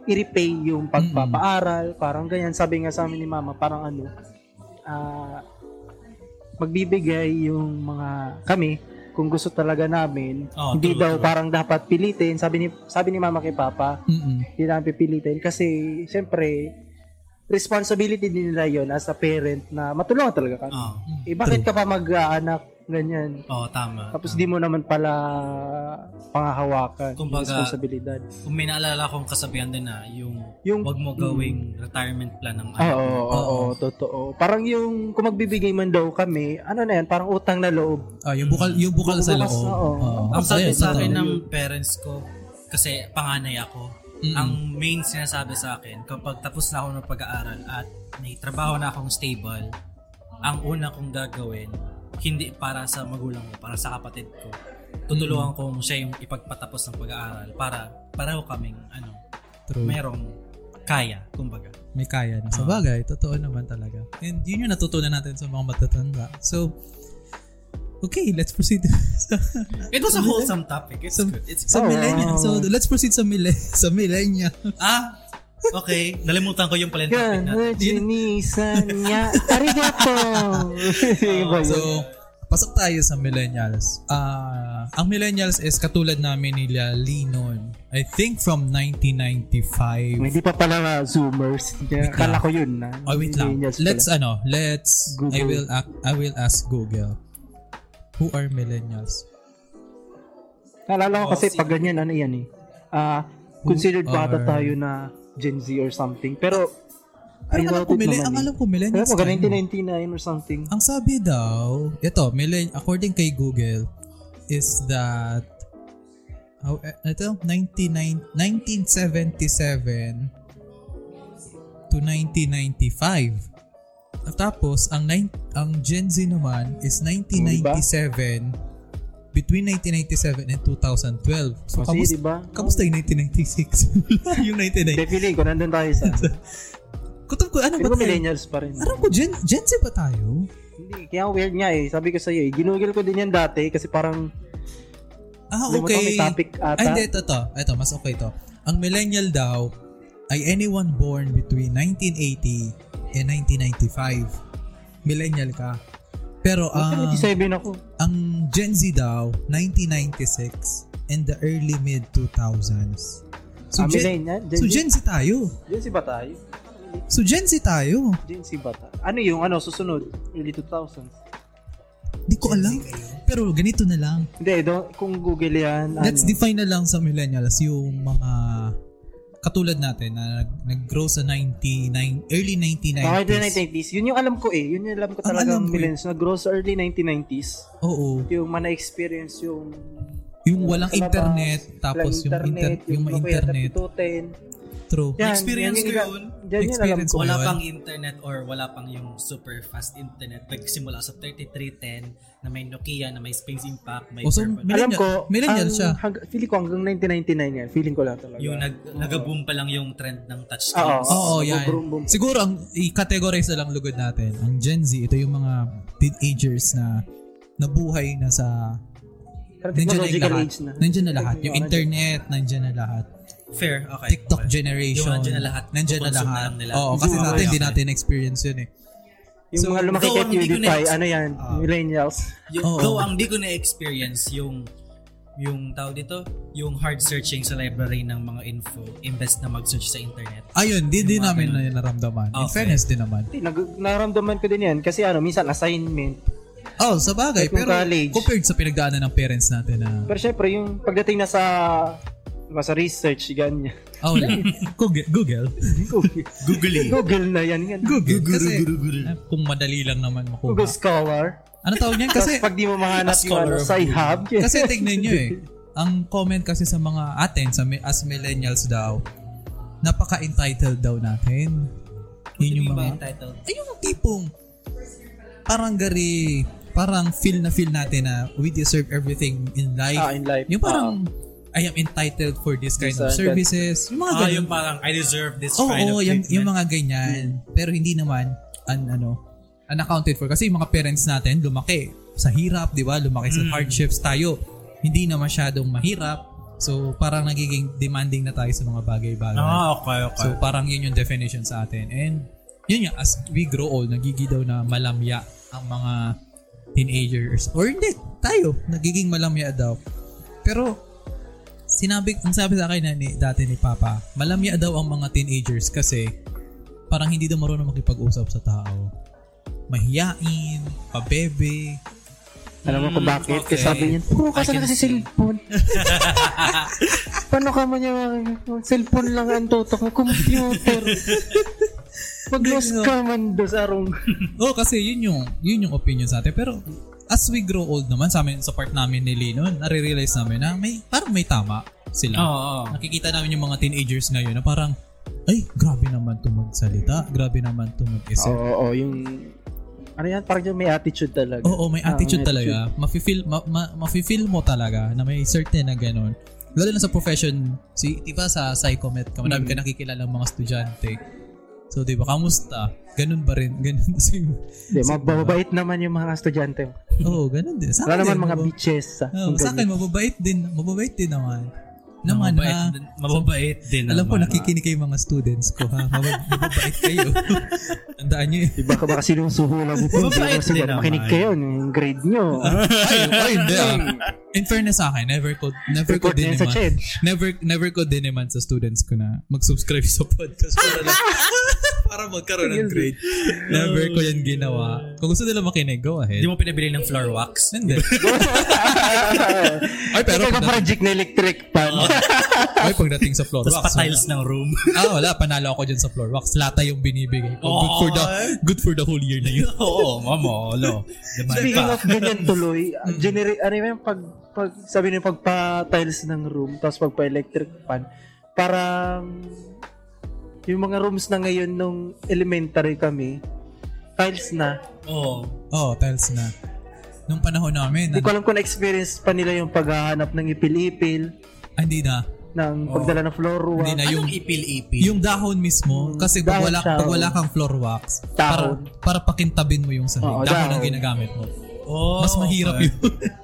i-repay yung pagpapaaral, parang ganyan. Sabi nga sa amin ni Mama, parang ano, ah, magbibigay yung mga kami kung gusto talaga namin, Oh, hindi true, daw true. parang dapat pilitin. Sabi ni sabi ni Mama kay Papa, mm hindi namin pipilitin kasi siyempre responsibility din nila yon as a parent na matulungan talaga kami. Oo. Eh, bakit ka pa mag-aanak ganyan? Oo, tama. Tapos di mo naman pala pangahawakan yung Kumbaga, responsibilidad. Kung may naalala akong kasabihan din na yung, Yung- wag mo gawing retirement plan ng Ah, anak Oo, oo, oo, totoo. Parang yung kung magbibigay man daw kami, ano na yan, parang utang na loob. ah, yung bukal, yung bukal sa Bukas, loob. oo. Oo. Ang sabi sa akin ng parents ko, kasi panganay ako, Mm-mm. ang main sinasabi sa akin, kapag tapos na ako ng pag-aaral at may trabaho na akong stable, ang una kong gagawin, hindi para sa magulang ko, para sa kapatid ko. Tutulungan ko siya yung ipagpatapos ng pag-aaral para pareho kaming ano, True. merong kaya, kumbaga. may kaya na. Sa bagay, totoo naman talaga. And yun yung natutunan natin sa mga matatanda. So, okay, let's proceed [LAUGHS] sa, It was a wholesome topic. It's sa, good. It's sa Oh, millennial. wow. So, let's proceed sa, mille, [LAUGHS] sa millennial. Ah, okay. Nalimutan ko yung pala yung topic Yan, natin. Jinisan niya. Arigato! [LAUGHS] Yun? So, pasok tayo sa millennials. Ah, ang millennials is katulad namin nila Linon. I think from 1995. Hindi pa pala nga Zoomers. Kaya Kala ko yun na. Oh, wait lang. Pala. Let's ano, let's I Google. will ac- I will ask Google. Who are millennials? Naalala ko Oh, kasi si- pag ganyan, ano yan eh. Ah, considered pa ata are- tayo na Gen Z or something. Pero, I alam ko, it mille- naman ang eh. alam ko Alam millennials. mo, tayo. 1999 or something. Ang sabi daw, ito, millen- according kay Google, is that how, eh, ito, 99, 1977 to 1995. At tapos, ang, nine, ang Gen Z naman is 1997 between 1997 and 2012. So, Kasi, kamusta, di ba? kamusta yung 1996? [LAUGHS] yung 1990. Hindi, feeling ko, nandun tayo sa... [LAUGHS] Kutob ko, ano ba tayo? millennials pa rin. Alam ko, Gen, Gen Z ba tayo? Hindi, kaya weird nga eh. Sabi ko sa'yo eh, ginugil ko din yan dati kasi parang Ah, okay. may topic ata. Ay, hindi, ito, ito. Ito, mas okay to. Ang millennial daw ay anyone born between 1980 and 1995. Millennial ka. Pero ang 27 ako. ang Gen Z daw, 1996 and the early mid-2000s. So, Ah, Gen, millennial? Gen so? Gen Z tayo. Gen Z ba tayo? So Gen Z tayo. Gen Z ba tayo? Ano yung ano, susunod? Early 2000s? Di ko alam. Pero ganito na lang. Hindi, do, kung Google yan, Let's ano, define na lang sa millennials yung mga katulad natin na nag, nag-grow sa 99, early 1990s. mga early 1990s. Yun yung alam ko eh. Yun yung alam ko Ang talagang alam ko eh. millennials. Nag-grow sa early 1990s. Oo. Yung mana-experience yung Yung walang labas, internet, tapos walang yung, inter, yung, may mga internet. 3210. True. Yan, Experience yan ko yun. Yan Experience ko. ko. wala yun. pang internet or wala pang yung super fast internet. Nagsimula sa 3310 na may Nokia, na may Space Impact, may O, so, Purple. Alam ko, millennial ang siya. hang- feeling ko hanggang 1999 yan. Feeling ko lang talaga. yung nag, nag-boom pa lang yung trend ng Oo. touchscreens. Oo, Ah, yan. boom, boom. Siguro ang i-categorize na lang lugod natin. Ang Gen Z, ito yung mga teenagers na nabuhay na sa nandiyan na lahat. age na. Nandiyan na lahat. Yung internet, nandiyan na lahat. Fair, okay. TikTok okay. generation. Yung nandiyan na lahat. Nandiyan na lahat. lang nila. Oo, kasi Okay, sa atin, hindi okay. natin experience yun eh. Yung So, mga lumaki kay ang hindi ko PewDiePie, na- ano yan, Ah. millennials. Yung, Oo. Though ang di ko na-experience yung yung tawag dito, yung hard searching sa library ng mga info imbes na mag-search sa internet. Ayun, di, di Yung namin ganun. na naramdaman. In Okay. fairness din naman. Hindi, nag, naramdaman ko din yan. Kasi ano, minsan assignment. Oh, sa bagay. Like Pero college. compared sa pinagdaanan ng parents natin na... Pero syempre, yung pagdating na sa diba, sa research, ganyan. Oh, Google. Google. Googling. Google na yan. yan. Google. Kasi eh, kung madali lang naman makuha. Google Scholar. Ano tawag niyan? Kasi pag di mo mahanap yung scholar ano, sa hub. [LAUGHS] kasi tignan nyo eh. Ang comment kasi sa mga atin, sa mi- as millennials daw, napaka-entitled daw natin. Yun yung mga... entitled? Ay, yung tipong parang gari, parang feel na feel natin na we deserve everything in life. Ah, in life. Yung parang, I am entitled for this kind of services. Yung mga Ah, ganun. yung parang, I deserve this Oo, kind of yung, treatment. yung mga ganyan. Pero hindi naman, un, ano, unaccounted for. Kasi yung mga parents natin, lumaki sa hirap, di ba? Lumaki sa hardships tayo. Hindi na masyadong mahirap. So, parang nagiging demanding na tayo sa mga bagay-bagay. Ah, okay, okay. So, parang yun yung definition sa atin. And, yun nga, as we grow old, nagiging daw na malamya ang mga teenagers. Or hindi, tayo, nagiging malamya daw. Pero, sinabi, ang sabi sa akin na ni, dati ni Papa, malamya daw ang mga teenagers kasi parang hindi daw marunong makipag-usap sa tao. Mahiyain, pabebe. Alam mo kung bakit? okay. Kasi sabi niya, puro ka sana kasi cellphone. [LAUGHS] Paano ka man niya, cellphone lang ang tutok mo, computer. [LAUGHS] Mag-lost ka man do sa arong. [LAUGHS] Oh, kasi yun yung, yun yung opinion sa atin. Pero, as we grow old naman, sa amin, sa part namin ni Lino, nare-realize namin na may, parang may tama sila. Oo, oo. Nakikita namin yung mga teenagers ngayon na parang, ay, grabe naman to magsalita. Grabe naman to mag-isip. Oo, oo, yung... Ano yan? Parang yung may attitude talaga. Oo, may Ah, attitude may talaga. Mafe-feel, ma, ma, mafe-feel mo talaga na may certain na ganun. Lalo na sa profession, si, di ba sa psychomet, ka, marami ka nakikilala ng mga estudyante. So, di ba, kamusta? Ganun ba rin? Ganun [LAUGHS] si... Di, mababait naman yung mga estudyante. Oo, oh, ganun din. Sa Wala naman mga bitches. Sa, Oo, sa akin, mababait din. Mababait din naman. Naman, mababait, ha? din, mababait din Alam ko, nakikinig kayo mga students ko, ha? Mabab- mababait kayo. [LAUGHS] Tandaan nyo yun. Iba ka baka sinusuhulan mo po. Mabait Kasi din makinig naman. kayo, yung grade nyo. [LAUGHS] ay, ay, hindi ah. In fairness sa akin, never ko, never ko Report din niya sa naman, never, never ko din naman sa students ko na mag-subscribe sa podcast para lang, [LAUGHS] para magkaroon ng grade. Never ko yan ginawa. Kung gusto nila makinig, go ahead. Hindi mo pinabili ng floor wax? Hindi. [LAUGHS] ay, pero Ikaw project na electric fan. [LAUGHS] ay, pagdating sa floor Tapos wax. pa-tiles ng room. [LAUGHS] Ah, wala. Panalo ako dyan sa floor wax. Lata yung binibigay ko. Good Oh, for the, good for the whole year na yun. Oo, mama, alo. Diba Speaking pa? of ganyan tuloy, uh, genera- ano yung pag, pag sabi niyo pagpa-tiles ng room, tapos pagpa-electric fan, parang yung mga rooms na ngayon nung elementary kami, tiles na. Oo. Oh, tiles na. Nung panahon namin, Hindi ko alam kung na-experience pa nila yung paghahanap ng ipil-ipil, ah, hindi na. ng pagdala ng floor wax. Hindi na yung Anong ipil-ipil? yung dahon mismo kasi pag wala pag wala oo. kang floor wax Dahon. para para pakintabin mo yung sahig Oo, dahon ang dahon. ginagamit mo oh, mas mahirap yun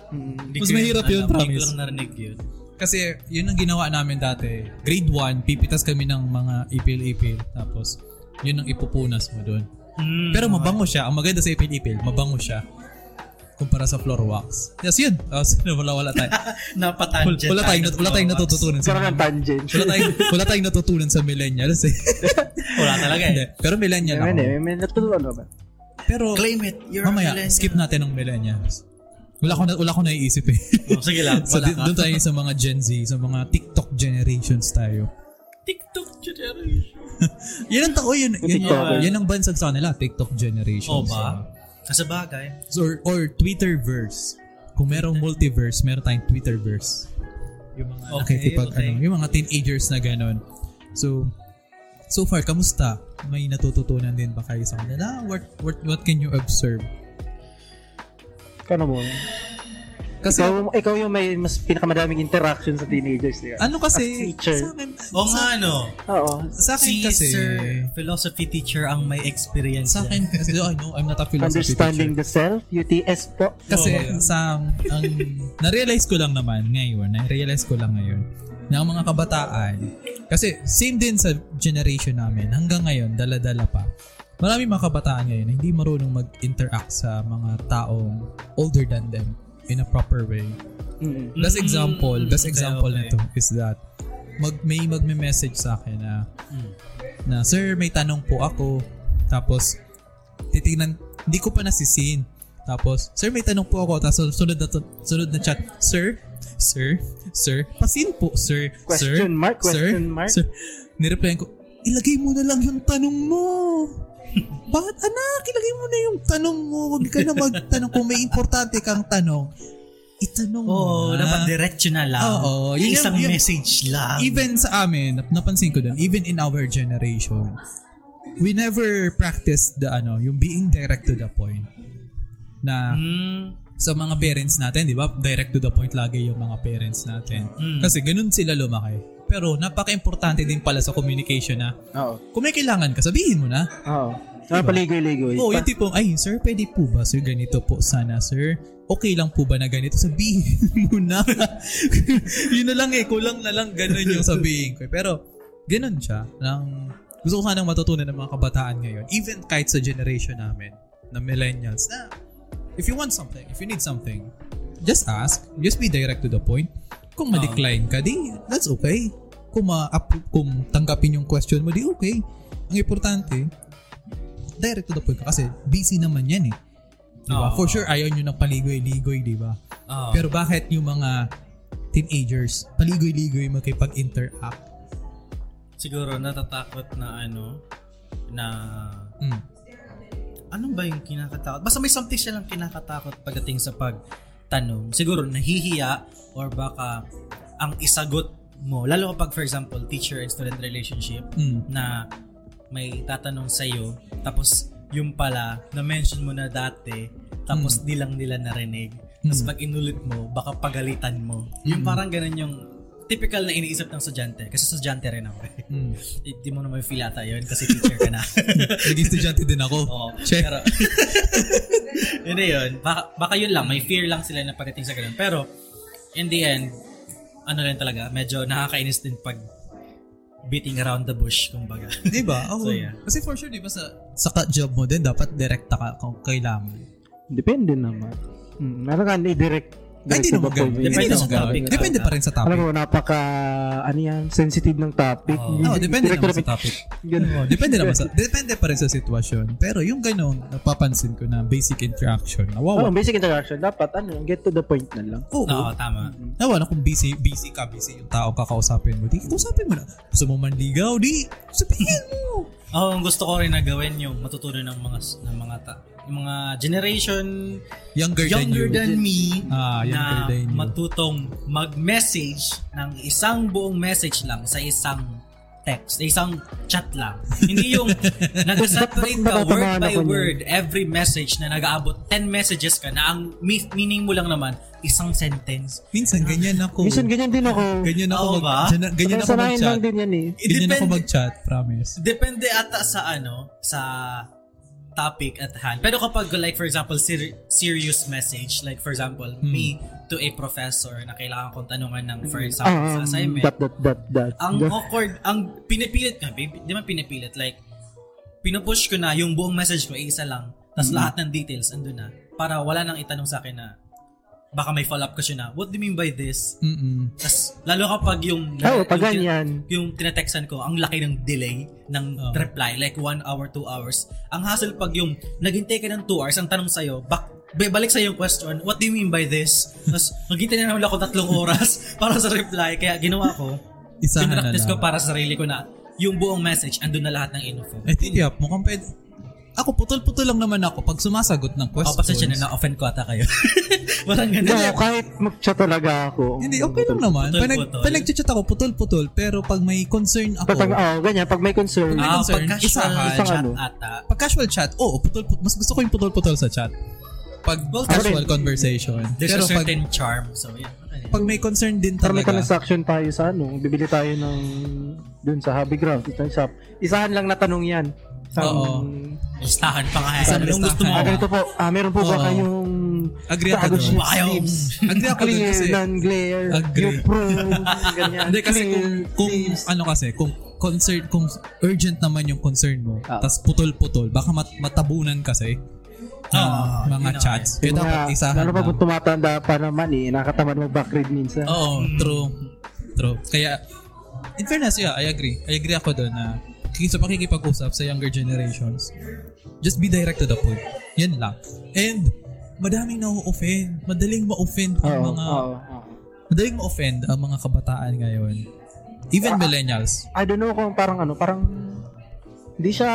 Mm. [LAUGHS] Hindi mas mahirap yun, alam. Hindi promise. ko lang narinig yun. Kasi yun ang ginawa namin dati grade 1 pipitas kami ng mga ipil-ipil tapos yun ang ipupunas mo doon Mm, pero mabango siya ang maganda sa ipil-ipil mabango siya kumpara sa floor wax yes yun oh, [LAUGHS] so, wala wala tayo [LAUGHS] Napatangent. wala tayong wala tayong natututunan sa Parang ang tangent. wala tayong [LAUGHS] wala tayong natutunan sa millennials eh Wala talaga Hindi. eh. pero millennial May, ako may, may natutunan ba? pero Claim it. You're Mamaya, skip natin ng millennials. Wala ko na wala ko naiisip eh. Oh, sige lang. [LAUGHS] so ka. doon tayo sa mga Gen Z, sa mga TikTok generations tayo. TikTok generation. [LAUGHS] Yan ang tao yun. Yan, TikToker. yan ang bansag sa kanila, TikTok generations. Oh, ba? Sa bagay. So, or, or Twitterverse. Kung merong multiverse, meron tayong Twitterverse. Yung mga Okay, nakikipag, okay. ano, yung mga teenagers na ganon. So, so far, kamusta? May natututunan din ba kayo sa kanila? What, what, what can you observe? Kano mo? Kasi, ikaw, ikaw yung may mas pinakamadaming interaction sa teenagers. Di ba? ano kasi, As teacher. sa akin, Oo nga, no. Oo. sa akin Si kasi, Sir Philosophy Teacher ang may experience. Sa akin, kasi, I know, I'm not a philosophy Understanding teacher. the self, UTS po. Kasi Oh, sa, ang, na-realize ko lang naman ngayon, na-realize ko lang ngayon, na ang mga kabataan, kasi same din sa generation namin, hanggang ngayon, dala-dala pa. Marami mga kabataan ngayon na hindi marunong mag-interact sa mga taong older than them in a proper way. Mm. Best example, best okay, example okay. nito is that mag may magme-message sa akin na na sir may tanong po ako tapos titingnan hindi ko pa nasisin tapos sir may tanong po ako tapos sunod na sunod na chat sir sir sir pasin po sir sir Question mark, sir, question mark. sir nireplyan ko ilagay mo na lang yung tanong mo bakit anak ilagay mo na yung tanong mo wag ka na magtanong kung may importante kang tanong itanong mo Oo, na. dapat diretso na lang. Oo, yun Isang yung- yung- message lang. even sa amin, nap- napansin ko din, even in our generation, we never practice the ano, yung being direct to the point. Na Mm, sa mga parents natin, di ba? Direct to the point lagi yung mga parents natin. Mm. Kasi ganun sila lumaki. Pero napaka-importante din pala sa communication na Oo. kung may kailangan ka, sabihin mo na. Oo. Ah, paligoy-ligoy. Oo, Pa- yung tipong, ay, sir, pwede po ba, sir, ganito po sana, sir? Okay lang po ba na ganito? Sabihin [LAUGHS] mo na. [LAUGHS] yun na lang eh, kulang na lang ganun yung sabihin ko. Pero, ganun siya. Nang, gusto ko sanang matutunan ng mga kabataan ngayon, even kahit sa generation namin, na millennials, na if you want something, if you need something, just ask. Just be direct to the point. Kung ma-decline ka, di, that's okay. Kung, ma kung tanggapin yung question mo, di okay. Ang importante, direct to the point ka kasi busy naman yan eh. Diba? Oo. For sure, ayaw nyo ng paligoy-ligoy, di ba? oo. Pero bakit yung mga teenagers, paligoy-ligoy makipag-interact? siguro natatakot na ano, na Mm. ano ba yung kinakatakot? Basta may something siya lang kinakatakot pagdating sa pagtanong. Siguro nahihiya or baka ang isagot mo, lalo kapag for example, teacher and student relationship Mm. na may tatanong sa iyo tapos yung pala na-mention mo na dati tapos di lang nila narinig. Tapos pag inulit mo, baka pagalitan mo. Yung parang ganun yung typical na iniisip ng estudyante. Kasi estudyante rin ako. eh. Mm. [LAUGHS] Hindi mo naman feel ata yun kasi teacher ka na. [LAUGHS] Naging estudyante din ako. Oo. Check. Pero, [LAUGHS] yun yun. Baka, baka yun lang. May fear lang sila na pagdating sa ganun. Pero, in the end, ano rin talaga, medyo nakakainis din pag beating around the bush, kumbaga. Di ba? Oo. So, yeah. Kasi for sure, di ba sa, sa ka- job mo din, dapat direkta ka kung kailangan. Depende naman. Mm, meron ka hindi direct. Ay, hindi naman Depende sa topic. Depende pa rin sa Alam topic. mo, napaka, ano yan, sensitive ng topic. Oo. Oo, depende naman sa topic. Ganun. Oo, depende naman sa depende pa rin sa sitwasyon. Pero yung ganun, napapansin ko na basic interaction, Oh, nawawa. basic interaction. Dapat, ano, get to the point na lang. Oo. Oo, tama. Nawa na kung busy, busy ka, busy yung tao kakausapin mo. Di, kausapin mo na. Gusto mo manligaw, di, sabihin mo. Oo, ang gusto ko rin na gawin yung matutunan ng mga ng mga ta- yung mga generation Younger, younger than you. than me Ah, younger na than you. matutong mag-message ng isang buong message lang sa isang text, sa isang chat lang. Hindi yung [LAUGHS] nag-separate ka word by ako word every message na nag-aabot 10 messages ka na ang meaning mo lang naman isang sentence. Minsan, ganyan ako. Minsan ganyan din ako. ganyan ako, Oo mag, ba? ganyan, ganyan ako Sanayin lang mag-chat. din yan eh. Ganyan ako Depende- mag-chat, promise. Depende ata sa ano, sa topic at hand. Pero kapag like for example ser- serious message like for example Hmm. me to a professor na kailangan kong tanungan ng for example sa Um, assignment. dot, dot, dot, dot. ang Dot. awkward, ang pinipilit nga, baby, di man pinipilit, like, pinupush ko na yung buong message ko, isa lang, tapos lahat ng details andun na, para wala nang itanong sa akin na, baka may follow-up question na, what do you mean by this? Mm-mm. Tapos, lalo kapag yung, Oo, pag yung, ganyan. yung tinetextan ko, ang laki ng delay ng Oo. reply, like one hour, two hours. Ang hassle pag yung, naghintay ka ng two hours, ang tanong sa'yo, bak, ba- balik sa yung question, what do you mean by this? Tapos, naghintay na naman ako tatlong oras [LAUGHS] para sa reply, kaya ginawa ko, Isahan na lang. ko para sa sarili ko na yung buong message, andun na lahat ng info. Eh, tiyap, mukhang pwede. Ako, putol-putol lang naman ako pag sumasagot ng questions. pasensya na, na-offend ko ata kayo. [LAUGHS] Parang ganun. No, kahit mag-chat talaga ako. Hindi, okay lang naman. Pag, nag, Putol-putol. pag nag-chat ako, putol-putol. Pero pag may concern ako, Pag, pag, oh, ganyan, pag may concern, May Ah, concern, pag casual isahan. chat Ano? ata. pag casual chat, oo, putol-putol. Mas gusto ko yung putol-putol sa chat. Pag Well, casual rin. conversation. There's Pero a pag, certain charm. So, yeah. Pag may concern din para may talaga, transaction tayo sa ano, bibili tayo ng dun sa Hobby Ground, sa shop. Isahan lang na tanong yan. Sa, Oo. Listahan pa nga. Isang Anong gusto mo? Ah, ganito po. Ah, meron po ba Oo. kayong Agree ako doon. Ayaw. Agree ako doon Clear, kasi- non-glare, Agree. yung pro, ganyan. Hindi kasi Clear kung, kung sleeves. ano kasi, kung concern, kung urgent naman yung concern mo, Ah. tas putol-putol, baka mat, matabunan kasi. ah, Oo, mga yun chats. Kaya Yung dapat isahan lalo pa lang. kung tumatanda pa naman eh, nakatamad mag-backread minsan. Oo, true. True. Kaya, in fairness, yeah, I agree. I agree ako doon na sa pakikipag-usap sa younger generations, just be direct to the point. Yan lang. And, madaming na-offend. Madaling ma-offend ang Oo, mga, oo, oo. madaling ma-offend ang mga kabataan ngayon. Even millennials. I don't know kung parang ano, parang hindi siya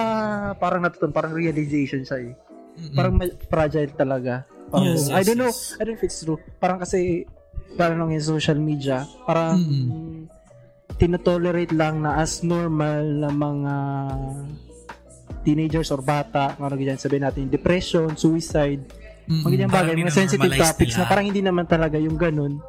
parang natutunan, parang realization siya eh. Mm-mm. Parang fragile talaga. Parang, Yes, I yes, don't know, yes. I don't know if it's true. Parang kasi, parang yung social media, parang Mm-mm. Tinotolerate lang na as normal na mga teenagers or bata, mga ganyan sabihin natin, depression, suicide, Mm-mm. mga ganyan Parang bagay, mga sensitive topics nila. na parang hindi naman talaga yung ganun.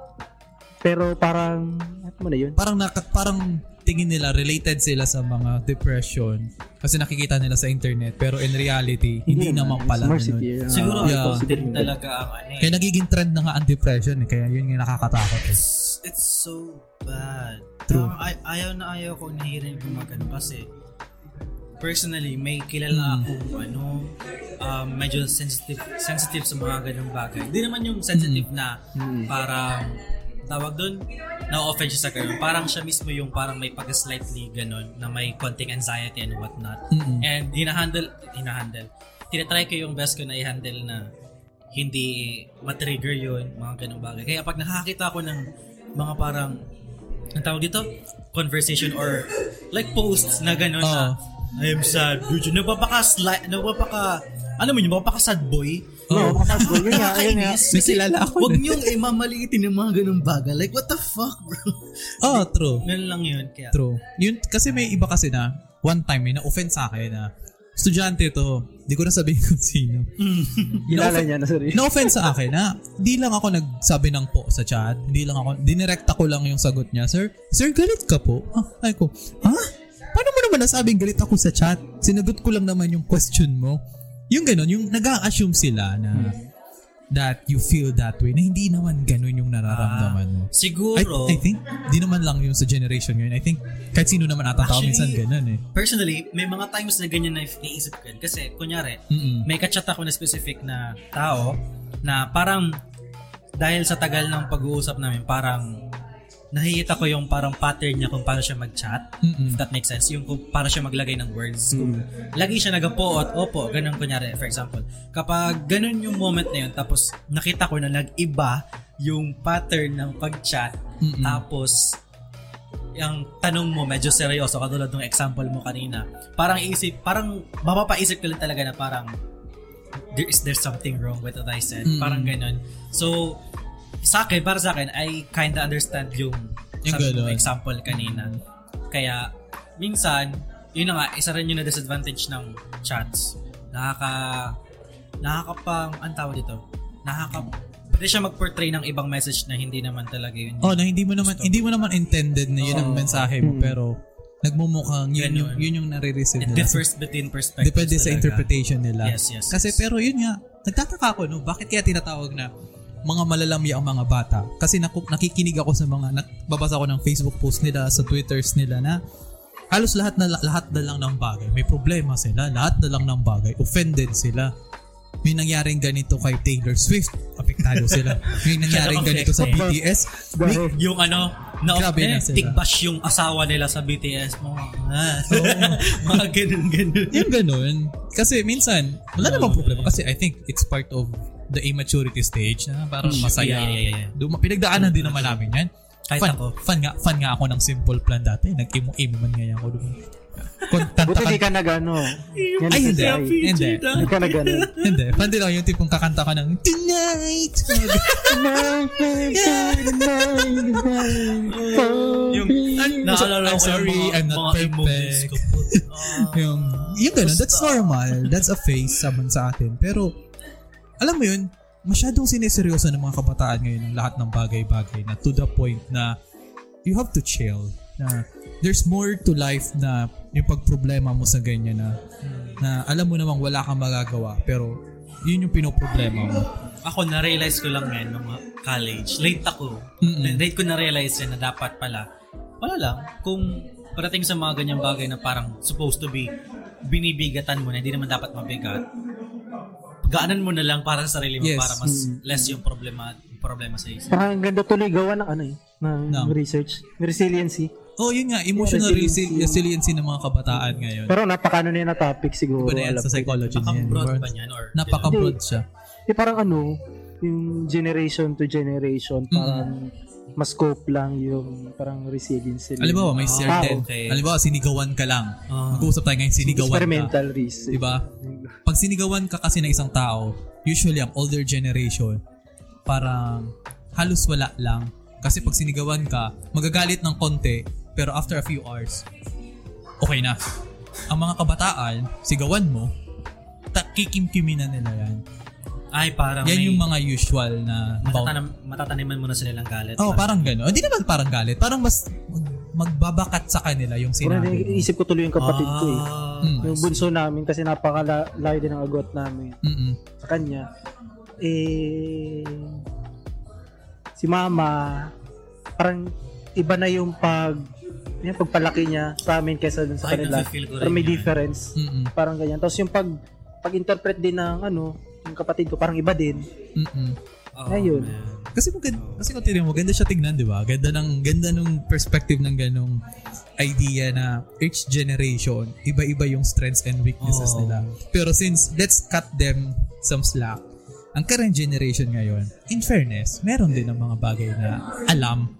Pero parang, ano mo na yun? parang naka, parang tingin nila related sila sa mga depression kasi nakikita nila sa internet pero in reality hindi, naman pala ganun. City, uh, Siguro Yeah. positive talaga ang ano eh. Kaya nagiging trend na nga ang depression eh. Kaya yun yung nakakatakot eh. It's, it's so bad. True. Ay, ayaw na ayaw ko nahirin yung mga ganun kasi personally, may kilala akong ano, um, medyo sensitive sensitive sa mga ganung bagay. Hindi naman yung sensitive na parang tawag doon, na-offend siya sa ganun. Parang siya mismo yung parang may pag-slightly ganun na may konting anxiety and whatnot. Mm-mm. And hinahandle, hinahandle. Tinatry ko yung best ko na i-handle na hindi matrigger yun, mga ganung bagay. Kaya pag nakakita ko ng mga parang, ang tawag dito, conversation or like posts na gano'n na, I am sad, dude. Nagpapaka, sli- nagpapaka, ano mo yun, nagpapaka sad boy. Oo, oh, yun nga, yun nga. May Kasi kilala ako Huwag niyong imamaliitin ng mga ganung bagay. Like, what the fuck, bro? Oh, true. Ganun lang yun. Kaya, True. Yun, kasi may iba kasi na, one time may na-offend sa akin na, estudyante to, di ko na sabihin kung sino. Kilala niya na sorry. Na-offend sa akin na, di lang ako nagsabi ng po sa chat, di lang ako, dinirekta ko lang yung sagot niya, Sir, sir, galit ka po? Ah, ay ko, ha? Paano mo naman nasabing galit ako sa chat? Sinagot ko lang naman yung question mo. Yung ganun, yung nag-assume sila na that you feel that way, na hindi naman ganun yung nararamdaman mo. I, siguro, I think, di naman lang yung sa generation ngayon. I think, kahit sino naman ata tao minsan ganun eh. personally, may mga times na ganyan na naisip ko yun. Kasi, kunyari, Mm-mm. may kachat ako na specific na tao na parang dahil sa tagal ng pag-uusap namin, parang nakikita ko yung parang pattern niya kung paano siya mag-chat. Mm-mm. If that makes sense. Yung kung paano siya maglagay ng words. Kung lagi siya nagapo at opo, ganun kunyari, for example. Kapag ganun yung moment na yun, tapos nakita ko na nag-iba yung pattern ng pag-chat, Mm-mm. tapos yung tanong mo medyo seryoso katulad ng example mo kanina parang isip parang mapapaisip ka lang talaga na parang there is there something wrong with what I said Mm. parang ganun so sa akin para sa akin I kinda understand yung Yung sabi example kanina kaya minsan yun na nga isa rin yung na disadvantage ng chats nakaka nakakapang ang tawag dito nakaka pwede siya mag-portray ng ibang message na hindi naman talaga yun Oh, na hindi mo naman hindi mo naman intended na yun ang Oo. mensahe mo pero nagmumukhang yun yung, Ganun. yun yung nare-receive it nila. differs between perspectives Depende sa talaga. interpretation nila. Yes, yes, Kasi yes. pero yun nga, nagtataka ako no, bakit kaya tinatawag na mga malalami ang mga bata? Kasi naku, nakikinig ako sa mga nagbabasa ko ng Facebook post nila, sa Twitters nila na halos lahat na lahat na lang ng bagay. May problema sila, lahat na lang ng bagay. Offended sila. May nangyaring ganito kay Taylor Swift, apektado sila. May nangyaring ganito sa BTS, may, yung ano, na, Grabe eh, na sila. tigbash yung asawa nila sa BTS mo. Ah. [LAUGHS] mga ganun, ganun. Yung ganun. Kasi minsan, wala namang problema. Kasi I think it's part of the immaturity stage na parang masaya. Yeah, yeah, yeah, yeah. Duma- pinagdaanan din naman namin yan. Kahit Fun, ako. fun nga, fun nga ako ng simple plan dati. Nag-imo-imo man ngayon ako doon. [LAUGHS] Buti di ka, nag-ano. Yan Ay, hindi. Hindi. Di ka nag-ano. hindi. Fun din ako yung tipong kakanta ka ng Tonight! yung, I'm, Naalala I'm yung sorry, I'm not perfect. yung, yung ganun, that's normal. That's a phase saman sa atin. Pero, alam mo yun, masyadong sineseryoso ng mga kabataan ngayon ng lahat ng bagay-bagay na to the point na you have to chill. Na there's more to life na yung pagproblema mo sa ganyan na na alam mo namang wala kang magagawa pero yun yung pinoproblema mo. Ako, na-realize ko lang ngayon nung college. Late ako. Mm-mm. Late ko na-realize na dapat pala. Wala lang. Kung parating sa mga ganyang bagay na parang supposed to be binibigatan mo na hindi naman dapat mabigat, gaanan mo na lang para sa sarili mo Yes. para mas less yung problema problema sa isip. Parang ang ganda tuloy gawa ng ano eh, ng Ng- research. Resiliency. Oh, yun nga, emotional Resiliency. resi- resiliency ng mga kabataan ngayon. Pero napakano na yun na topic siguro. Iba na yan sa psychology niya. Nakabroad Or- ba niyan? Or, Napaka-broad siya. Eh, parang ano, yung generation to generation, parang mas scope lang yung parang resilience. nila. Alam mo, may Ah, certain. okay. Alam mo, sinigawan ka lang. Ah. Mag-uusap tayo ngayon, sinigawan ka. Experimental risk. Diba? Pag sinigawan ka kasi ng isang tao, usually ang older generation, parang halos wala lang. Kasi pag sinigawan ka, magagalit ng konti, pero after a few hours, okay na. Ang mga kabataan, sigawan mo, ta- kikimkimi na nila yan. Ay, parang Yan may yung mga usual na matatanam, matataniman mo na sila ng galit. Oh, parang gano'n. Hindi naman parang galit. Parang mas mag- magbabakat sa kanila yung Parang sinabi. mo. isip ko tuloy yung kapatid ko eh. Ah, Mm. Yung bunso namin kasi napakalayo din ang agot namin Mm-mm. sa kanya. Eh, si mama, parang iba na yung pag yung pagpalaki niya sa amin kaysa dun sa Ay, kanila. Pero may yan. difference. Mm-mm. Parang ganyan. Tapos yung pag pag-interpret din ng ano, yung kapatid ko, parang iba din. Mm-mm. oh, Ayun. man. Kasi maganda, kasi kung tingnan mo, ganda siya tignan, di ba? Ganda ng, ganda ng perspective ng ganong idea na each generation, iba-iba yung strengths and weaknesses Oh. nila. Pero since, let's cut them some slack. Ang current generation ngayon, in fairness, meron din ng mga bagay na alam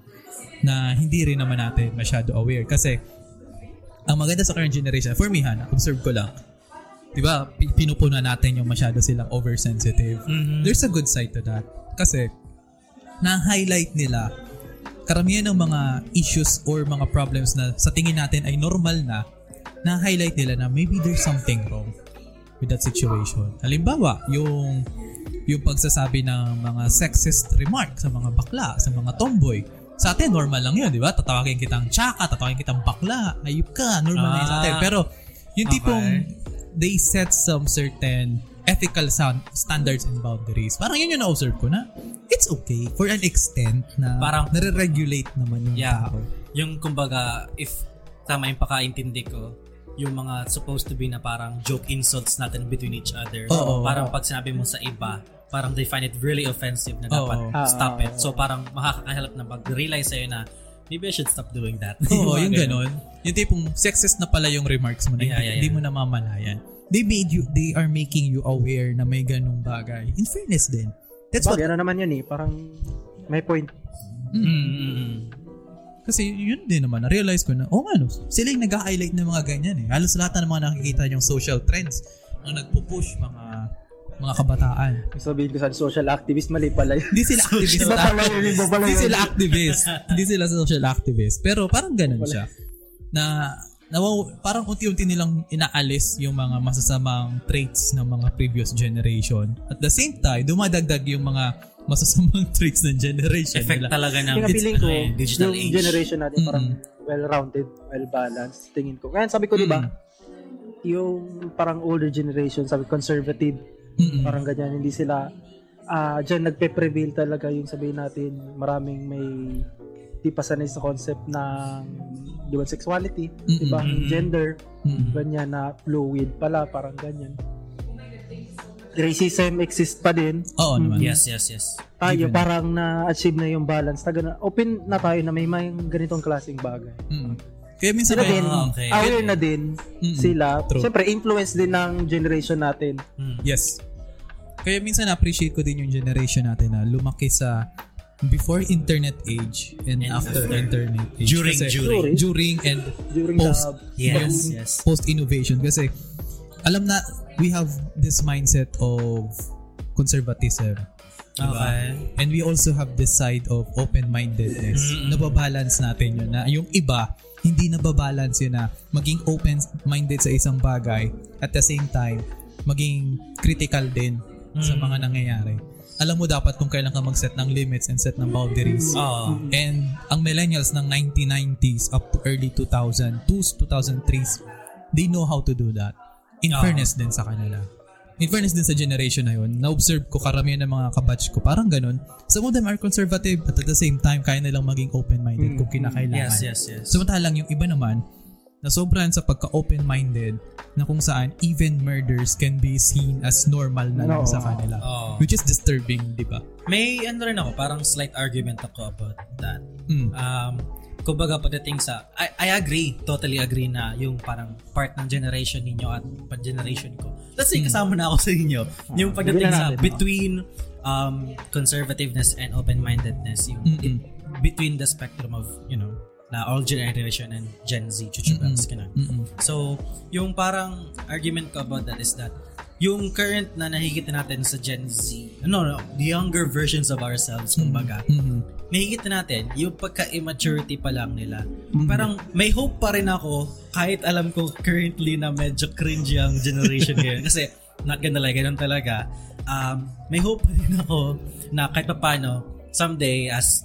na hindi rin naman natin masyado aware. Kasi, ang maganda sa current generation, for me, Hana, observe ko lang, di ba, pi- pinupuna natin yung masyado silang oversensitive. Mhm. There's a good side to that. Kasi, na-highlight nila karamihan ng mga issues or mga problems na sa tingin natin ay normal na, na-highlight nila na maybe there's something wrong with that situation. Halimbawa, yung yung pagsasabi ng mga sexist remark sa mga bakla, sa mga tomboy. Sa atin, normal lang yun, di ba? Tatawagin kitang tsaka, tatawagin kitang bakla, ayup ka, normal na yun sa atin. Ah, Pero, yung tipong okay. They set some certain ethical sound, standards and boundaries. Parang yun yung na-observe ko na it's okay for an extent na Parang- nare-regulate naman yung Yeah. tao. Yung kumbaga, if tama yung pakaintindi ko, yung mga supposed to be na parang joke insults natin between each other. Oo. parang pag sinabi mo sa iba, parang they find it really offensive na dapat Oo. stop Ah, it. So parang makakahelp na mag-realize sa'yo na maybe I should stop doing that. [LAUGHS] Oo, yung ganun. ganon. Yung tipong sexist na pala yung remarks mo na Yeah, hindi, yeah, hindi yeah. mo namamalayan. They made you, they are making you aware na may ganong bagay. In fairness din. That's what, Bagay na naman yun eh. Parang may point. Mm, mm, mm. kasi yun din naman, na-realize ko na, oh ano, sila yung nag-highlight ng mga ganyan eh. Halos lahat na ng mga nakikita yung social trends ang nagpo-push mga mga kabataan. Sabihin ko sa social activist, mali pala yun. Hindi sila activist. Iba pala yun, iba pala Hindi sila activist. Hindi sila social activist. Pero parang ganun siya. Na nawaw, parang unti-unti nilang inaalis yung mga masasamang traits ng mga previous generation. At the same time, dumadagdag yung mga masasamang [LAUGHS] traits ng generation Effect nila. talaga ng Kaya feeling ko, eh, digital yung age. generation natin parang well-rounded, well-balanced, tingin ko. Kaya sabi ko, di ba, yung parang older generation, sabi conservative, Mm-mm. parang ganyan, hindi sila, ah dyan nagpe-prevail talaga yung sabihin natin, maraming may di pa sanay sa concept ng dual sexuality, di ba? Gender, Mm-mm. ganyan na fluid pala, parang ganyan. Racism exist pa din. Oo naman. Yes, yes, yes. Tayo parang na-achieve na yung balance. Taga na, open na tayo na may may ganitong klaseng bagay. Mm. Kaya minsan Sila kaya, din, Ah, okay. aware na din Mm-mm. sila. True. Siyempre, influence din ng generation natin. Mm. Yes. Kaya minsan appreciate ko din yung generation natin na lumaki sa before internet age and, And after after. internet age. During, Kasi, during. during and During post the Yes, yes. post innovation kasi alam na we have this mindset of conservatism diba? Okay. and we also have this side of open-mindedness Mm-mm. nababalance natin yun na yung iba hindi nababalance yun na maging open-minded sa isang bagay at the same time maging critical din sa Mm. mga nangyayari alam mo dapat kung kailan ka mag-set ng limits and set ng boundaries Oo. And ang millennials ng 1990s up to early 2000, 2003s, they know how to do that. In Ah. fairness din sa kanila. In fairness din sa generation na yun, na-observe ko karamihan ng mga kabatch ko, parang ganun. Some of them are conservative but at the same time, kaya nilang maging open-minded kung kinakailangan. Yes, yes, yes. Samantalang yung iba naman, na sobrang sa pagka-open-minded na kung saan even murders can be seen as normal na lang Oo. sa kanila. Oo. Which is disturbing, di ba? May ano rin ako, parang slight argument ako about that. Mm. Um, kumbaga pagdating sa, I, I agree, totally agree na yung parang part ng generation ninyo at pa generation ko. Let's say, kasama na ako [LAUGHS] sa inyo. Yung pagdating sa natin, between um, conservativeness and open-mindedness, yung Mm-mm. in- between the spectrum of, you know, na all generation and Gen Z, chuchubans, ganun. Mm-mm. So, yung parang argument ko about that is that yung current na nakikita natin sa Gen Z, no, no, the younger versions of ourselves, kumbaga, Mhm. nakikita natin yung pagka-immaturity pa lang nila. Parang may hope pa rin ako kahit alam ko currently na medyo cringe ang generation ngayon. [LAUGHS] Kasi not gonna lie, ganun talaga. Um, may hope pa rin ako na kahit pa paano, someday as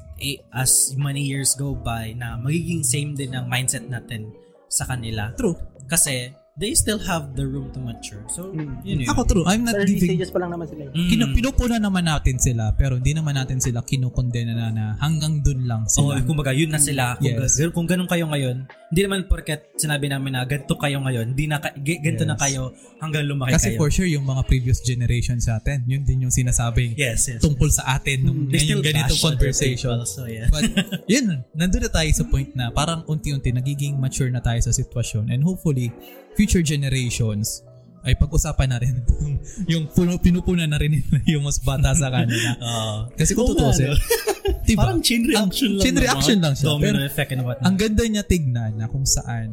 as many years go by na magiging same din ang mindset natin sa kanila. True. Kasi they still have the room to mature. So, yun yun. Ako true. I'm not Early giving... stages pa lang naman sila. eh. Mm. Kino, pinupuna naman natin sila pero hindi naman natin sila kinukondena na, na hanggang dun lang Oo, sila. kumbaga, yun na sila. Kung, Yes. kung ganun kayo ngayon, hindi naman porket sinabi namin na ganito kayo ngayon, hindi na, ganito na Yes. kayo hanggang lumaki Kasi kayo. for sure yung mga previous generation sa atin, yun din yung sinasabing yes, yes. tungkol sa atin nung They yung other conversation. people, so yeah. But [LAUGHS] yun, nandun na tayo sa point na parang unti-unti nagiging mature na tayo sa sitwasyon and hopefully future generations ay pag-usapan na rin [LAUGHS] yung, yung puno, pinupuna na rin yung mas bata sa kanila. [LAUGHS] Oo. Kasi kung Oo nga, tutusin, no? [LAUGHS] diba? Parang chain reaction Ang- lang. chain reaction lang siya. Domino Pero effect and whatnot. ang ganda niya tignan na kung saan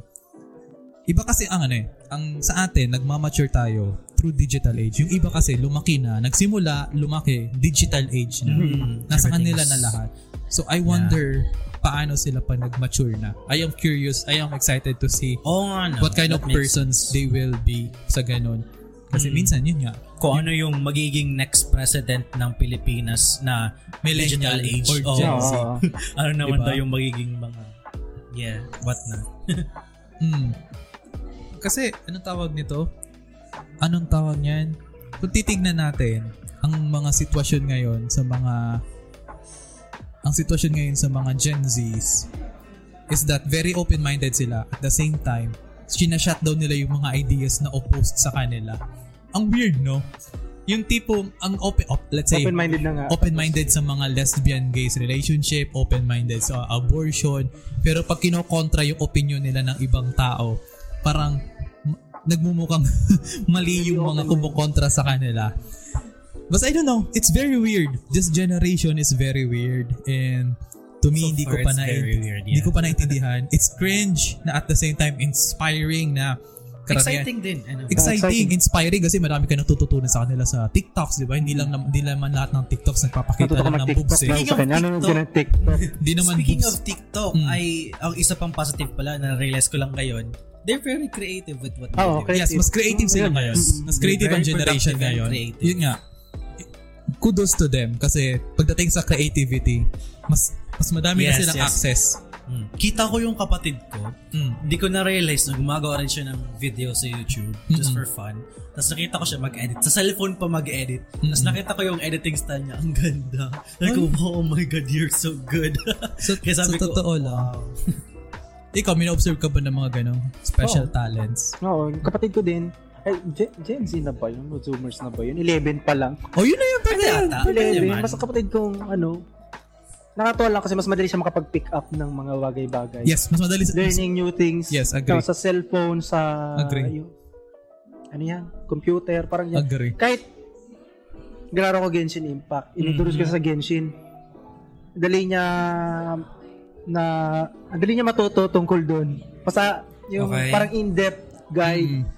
iba kasi ang ano eh, ang sa atin nagmamature tayo through digital age. Yung iba kasi lumaki na, nagsimula, lumaki, digital age na. Mhm. Nasa kanila na lahat. So I wonder paano sila pa nag-mature na. I am curious, I am excited to see Oo nga, no? what kind of persons sense. they will be sa ganun. Kasi minsan yun nga, Kung ano yung magiging next president ng Pilipinas na Millennial age. or. Gen. Z. [LAUGHS] ano naman Diba? daw yung magiging mga yeah, what na. [LAUGHS] Mm. Kasi, anong tawag nito? Anong tawag niyan? Kung titignan natin, ang mga sitwasyon ngayon sa mga ang sitwasyon ngayon sa mga Gen Zs is that very open-minded sila at the same time sinashutdown nila yung mga ideas na opposed sa kanila. Ang weird, no? Yung tipong, ang open, op, let's say, Open-minded na nga. open-minded sa mga lesbian gays relationship, open-minded sa abortion, pero pag kinokontra yung opinion nila ng ibang tao, parang nagmumukhang [LAUGHS] mali yung mga kumukontra sa kanila. But I don't know, it's very weird. This generation is very weird and to me So hindi ko pa it's na weird, hindi yeah. ko pa naintindihan. [LAUGHS] It's cringe na at the same time inspiring na karamihan- Exciting din. Ano? exciting, Exciting. inspiring kasi marami ka natututunan sa kanila sa TikToks, di ba? Hindi lang hindi naman lahat ng TikToks nagpapakita Natuto lang ng boobs eh. lang sa kanya. Ano TikTok. yung [LAUGHS] TikTok? Hindi naman Speaking boobs. of TikTok, Mm. ay ang isa pang positive pala na realize ko lang ngayon, they're very creative with what they do. yes, mas creative sila Yun. ngayon. Mm. Mas creative ang generation ngayon. Yun nga. Kudos to them kasi pagdating sa creativity, mas mas madami na Yes, silang yes. access. Mm. Kita ko yung kapatid ko, Mm. hindi ko na-realize na gumagawa rin siya ng video sa YouTube just Mm-mm. for fun. Tapos nakita ko siya mag-edit. Sa cellphone pa mag-edit. Tapos Mm-mm. nakita ko yung editing style niya. Ang ganda. Like, oh my God, you're so good. [LAUGHS] So, Kaya sabi sa ko, totoo lang. wow. [LAUGHS] Ikaw, mina-observe ka ba ng mga ganong special Oo. talents? Oo, kapatid ko din. Ay, Gen, Gen Z na ba yun? O Zoomers na ba yun? 11 pa lang. Oh, yun na yun. Pwede Pwede yan. ata. Pwede Pwede yan. 11. naman. Mas ang kapatid kong ano, nakatuwa lang kasi mas madali siya makapag-pick up ng mga bagay-bagay. Yes, mas madali. Learning new things. Yes, agree. Sa cellphone, sa... Agree. Yung, ano yan? Computer, parang yan. Agree. Kahit nilaro ko Genshin Impact, inintroduce ko sa Genshin. Dali niya na ang dali niya matuto tungkol doon. Basta yung Okay. parang in-depth guide. Mm.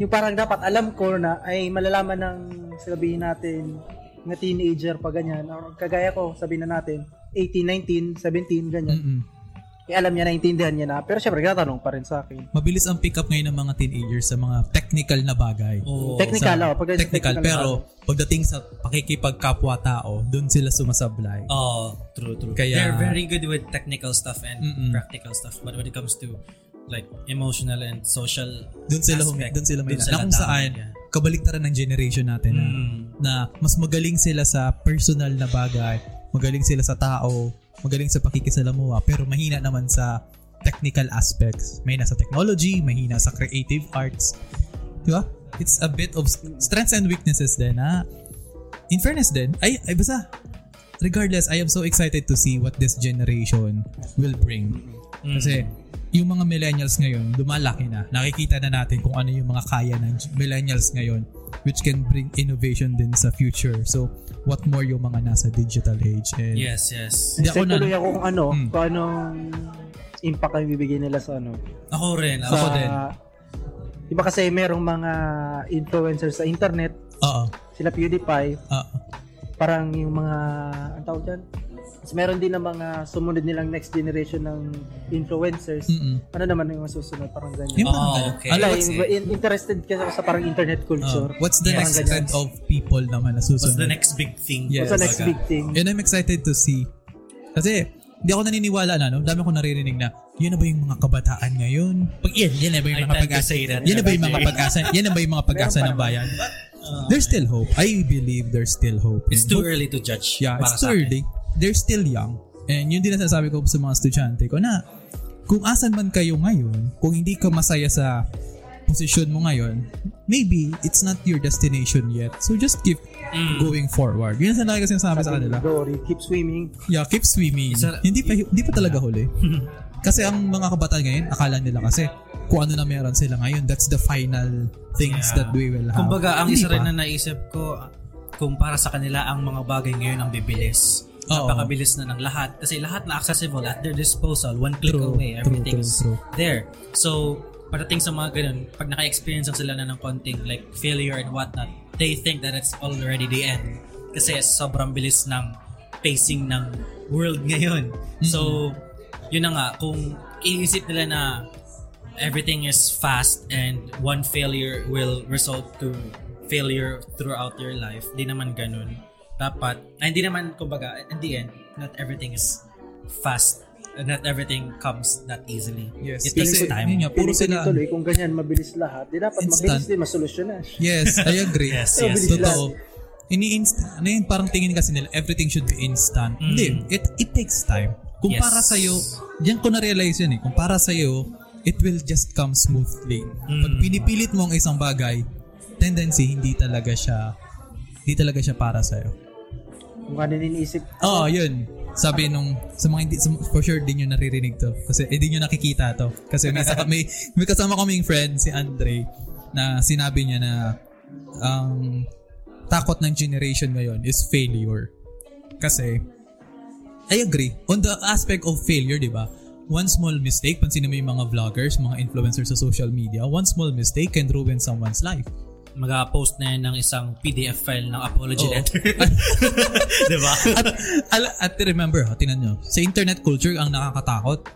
Yung parang dapat alam ko na ay malalaman ng sabihin natin na teenager pa ganyan. Or kagaya ko, sabihin na natin 18, 19, 17, ganyan. Mm-mm. Eh, alam niya, naintindihan niya na. Pero syempre, tatanong pa rin sa akin. Mabilis ang pick up ngayon ng mga teenagers sa mga technical na bagay. Oo. Technical, Sa- oh. Pag technical, pero pagdating sa pakikipagkapwa-tao, doon sila sumasablay. Oh, true, true. Kaya- They're very good with technical stuff and Mm-mm. practical stuff. But when it comes to like emotional and social Doon sila hum- aspect, doon sila may dun na kung saan yeah. kabaliktaran ng generation natin na, Mm. na mas magaling sila sa personal na bagay, magaling sila sa tao, magaling sa pakikisalamuha, pero mahina naman sa technical aspects. May nasa technology, may nasa creative arts. Di ba? It's a bit of strengths and weaknesses din na in fairness din, ay, ay basta, regardless, I am so excited to see what this generation will bring. Kasi, yung mga millennials ngayon, lumalaki na. Nakikita na natin kung ano yung mga kaya ng millennials ngayon which can bring innovation din sa future. So, what more yung mga nasa digital age. And Yes, yes. Hindi ako na- tuloy ako kung ano, Hmm. kung anong impact ang bibigay nila sa ano. Ako rin. Sa, Ako din. Diba kasi merong mga influencers sa internet, Oo. sila PewDiePie, Oo. parang yung mga, ang tawag dyan? Mas meron din ng mga sumunod nilang next generation ng influencers. Mm-mm. Ano naman yung susunod? Parang ganyan. Yung parang Oh, ganun. okay. Ano, Wala, what's, in- in- interested kasi ako sa parang internet culture. uh, what's the Yes. next Parang trend ganyan. of people naman na What's susunod? the next big thing? Yes. What's the next Baga? big thing? And I'm excited to see. Kasi, hindi ako naniniwala na, no? Dami ko naririnig na, yun na ba yung mga kabataan ngayon? Pag, yan, yan na ba yung mga pag-asa? Yan na ba yung mga pag-asa? Yan na ba yung mga pag-asa ng bayan? There's still hope. I believe there's still hope. It's too hope- early to judge. Yeah, it's too akin. They're still young. And yun din ang sasabi ko sa mga estudyante ko na kung asan man kayo ngayon, kung hindi ka masaya sa posisyon mo ngayon, maybe it's not your destination yet. So just keep Mm. going forward. Yun ang lagi kasi sinasabi sa kanila. Glory, keep swimming. Yeah, keep swimming. Isa- hindi pa hindi pa talaga huli. [LAUGHS] kasi ang mga kabataan ngayon, akala nila kasi kung ano na meron sila ngayon, that's the final things Yeah. that we will have. Kumbaga, ang Hindi isa pa. rin na naisip ko, kung para sa kanila ang mga bagay ngayon ang bibilis. Oo. Napakabilis na ng lahat. Kasi lahat na accessible at their disposal. One click True, away. true, Everything's true, true. there. So, pagdating sa mga ganun, pag naka-experience lang sila na ng konting like failure and whatnot, they think that it's already the end. Kasi sobrang bilis ng pacing ng world [LAUGHS] ngayon. So, yun na nga, kung iisip nila na everything is fast and one failure will result to failure throughout your life, di naman ganun. Dapat, ay, hindi naman, kumbaga, in the end, not everything is fast. and Not everything comes that easily. Yes. It takes Kasi, time. yun nga, puro sila, tuloy, kung ganyan mabilis lahat, di dapat Instant. mabilis din masolusyonan. Yes, I agree. [LAUGHS] Yes, yes. Totoo. Ini-instant, ano yun, parang tingin kasi nila, everything should be instant. Hindi, it, it takes time. Kung Yes. para sa'yo, diyan ko na-realize yun eh, kung para sa'yo, it will just come smoothly. Pag pinipilit mo ang isang bagay, tendency, hindi talaga siya, hindi talaga siya para sa'yo. Kung ano iniisip, Oo, oh, yun. Sabi nung, sa mga hindi, for sure, di nyo naririnig to. Kasi, eh, di nakikita to. Kasi may, may, may kasama kaming friend, si Andre, na sinabi niya na, ang takot ng generation ngayon is failure. Kasi, I agree. On the aspect of failure, di ba? One small mistake, pansin mo yung mga vloggers, mga influencers sa social media, one small mistake can ruin someone's life. Mag-post na yan ng isang PDF file ng apology Oo. letter. [LAUGHS] diba? at, al- at remember, ha, tinan nyo, sa internet culture, ang nakakatakot,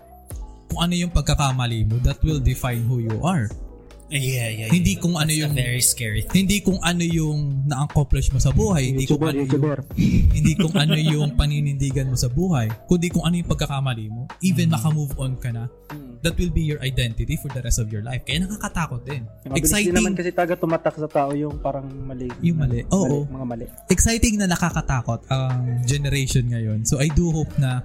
kung ano yung pagkakamali mo, that will define who you are. Yeah, yeah, yeah. Hindi kung ano That's yung very scary thing. hindi kung ano yung na-accomplish mo sa buhay, hindi kung ano yung, [LAUGHS] hindi kung ano yung paninindigan mo sa buhay, kundi kung ano yung pagkakamali mo, even makamove on ka na, that will be your identity for the rest of your life. Kaya nakakatakot din. Mabilis din naman Exciting, kasi taga tumatak sa tao yung parang mali. Yung mali. Oo. Mga mali. exciting na nakakatakot ang generation ngayon. So I do hope na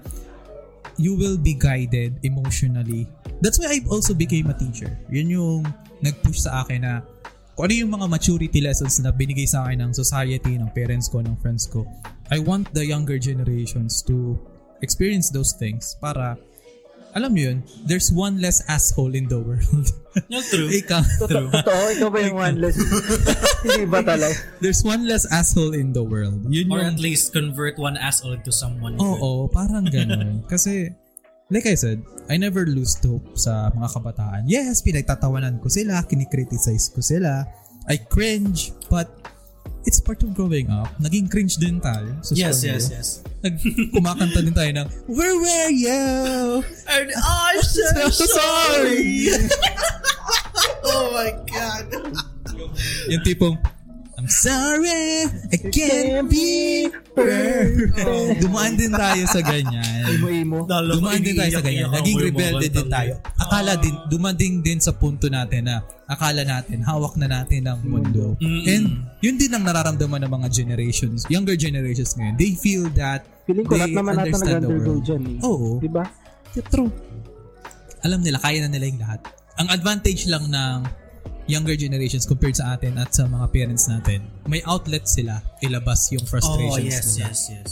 you will be guided emotionally. That's why I also became a teacher. Yun yung nag-push sa akin na kung ano yung mga maturity lessons na binigay sa akin ng society, ng parents ko, ng friends ko. I want the younger generations to experience those things para alam mo yun, there's one less asshole in the world. [LAUGHS] Yung true. Ikaw, true. Totoo, ikaw ba yung one less? Hindi ba talaga? [LAUGHS] There's one less asshole in the world. Yun Or yung at least convert one asshole into someone. Oo, parang gano'n. [LAUGHS] Kasi, like I said, I never lose hope sa mga kabataan. Yes, pinagtatawanan ko sila, kinikriticize ko sila, I cringe, but it's part of growing up. Naging cringe din tayo. Sa Yes, Solyo. yes, yes. Nag, kumakanta din tayo ng, Where were you? And I'm [LAUGHS] So sorry. [LAUGHS] oh my God. Yung tipong, sorry, I can't be perfect. Dumaan din tayo sa ganyan. Imo-imo. Dumaan din tayo sa ganyan. Naging rebelde din tayo. Akala din, dumating din sa punto natin na akala natin, hawak na natin ang mundo. And yun din ang nararamdaman ng mga generations, younger generations ngayon. They feel that Feeling ko they lahat naman natin understand the nag-undergo world. dyan eh. Oo. Di ba? Yeah, true. alam nila, kaya na nila yung lahat. Ang advantage lang ng younger generations compared sa atin at sa mga parents natin, may outlet sila ilabas yung Oh, frustrations yes, nila. yes, yes.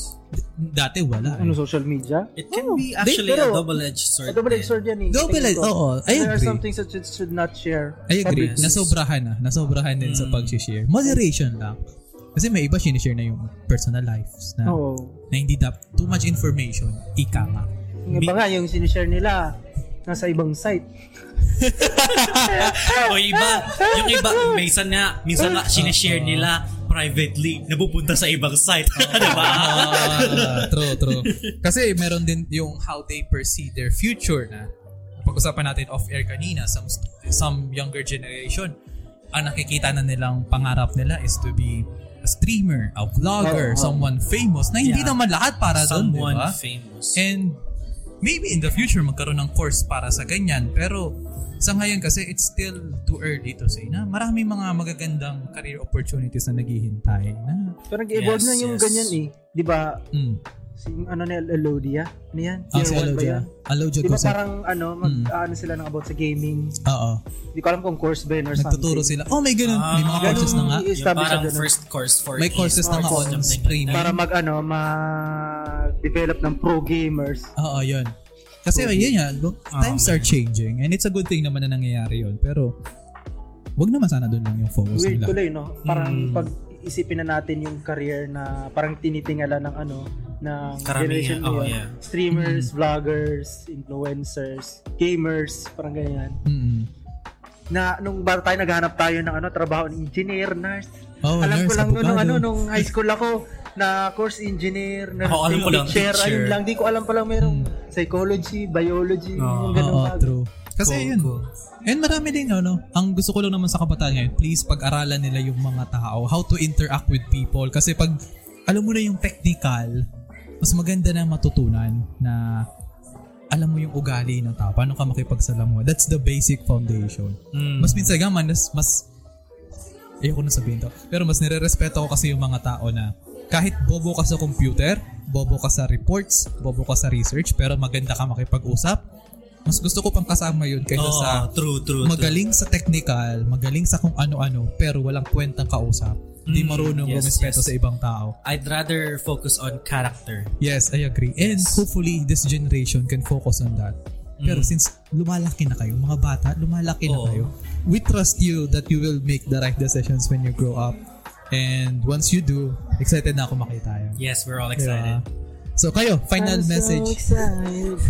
Dati wala. Ano, Eh. social media? It can be actually pero- a double-edged sword. A double-edged sword yan eh. Double-edged, oo. I There are agree. some things that you should not share. I agree. Yes. Nasobrahan na. Nasobrahan din sa pag-share. Moderation lang. Kasi may iba sinishare na yung personal lives na, Oo. na hindi dap too much information. Ika nga. Yung iba nga, yung sinishare nila, nasa ibang site. [LAUGHS] o iba, yung iba, minsan nga, minsan nga, sinishare nila privately, napupunta sa ibang site. [LAUGHS] diba? Ah, true, true. Kasi meron din yung how they perceive their future na pag-usapan natin off-air kanina, some, some younger generation, ang nakikita na nilang pangarap nila is to be a streamer, a vlogger, Oo, oo. someone famous na hindi Yeah. naman lahat para doon, di Someone ba? famous. And maybe in the future magkaroon ng course para sa ganyan. Pero sa ngayon kasi it's still too early to say na marami mga magagandang career opportunities na naghihintay na Pero nag-evolve Yes, na yung yes. ganyan eh. Di ba, mm, si, ano na, Elodia? Ano yan? Ah, si Year one ba Alodia. yan? Alodia Di ba Gusep. parang ano, mag, Mm. ano sila ng about sa gaming? Oo. Di ko alam kung course ba yun or Nagtuturo something. sila. Oh, may ganun. may mga Ah, courses na nga. ganun. yung parang na ganun. first course for May courses na nga on that. Para mag ano, mag-develop ng pro gamers. Oo, yun. Kasi yun yan, look, times Ah, are changing and it's a good thing naman na nangyayari yun. Pero, wag naman sana doon lang yung focus Weird nila. tuloy, no? Parang Mm. pag isipin na natin yung career na parang tinitingala ng ano, ng generation Karamihan, oh, ngayon. yeah. Streamers, Mm. vloggers, influencers, gamers, parang ganyan. Mm-mm. Na nung bata tayo naghanap tayo ng ano, trabaho ng engineer, nurse. Oh, alam ko nurse, lang noon nung ano nung high school ako na course engineer, nurse, Ako, alam ko lang, teacher, teacher. ayun lang. Di ko alam pa lang merong psychology, biology, Oo. yung ganun Oo, bagay. true. Kasi Cool, yun. cool. And marami din, ano, ang gusto ko lang naman sa kabataan ngayon, please pag-aralan nila yung mga tao, how to interact with people. Kasi pag alam mo na yung technical, mas maganda na matutunan na alam mo yung ugali ng tao, paano ka makipagsalamuha. That's the basic foundation. Mm. Mas minsan nga, man, mas, mas ayoko na sabihin to, pero mas nire-respeto ko kasi yung mga tao na kahit bobo ka sa computer, bobo ka sa reports, bobo ka sa research, pero maganda ka makipag-usap, mas gusto ko pang kasama yun kaysa Oh, sa true, true, magaling sa technical, magaling sa kung ano-ano, pero walang kwentang kausap. Hindi Mm, marunong yes, rumispeto yes. sa ibang tao. I'd rather focus on character. Yes, I agree. And Yes. hopefully, this generation can focus on that. Pero Mm. since lumalaki na kayo, mga bata, lumalaki na Oo. kayo, we trust you that you will make the right decisions when you grow up. And once you do, excited na ako makita yun. Yes, we're all Diba? So kayo, final I'm so message. hide.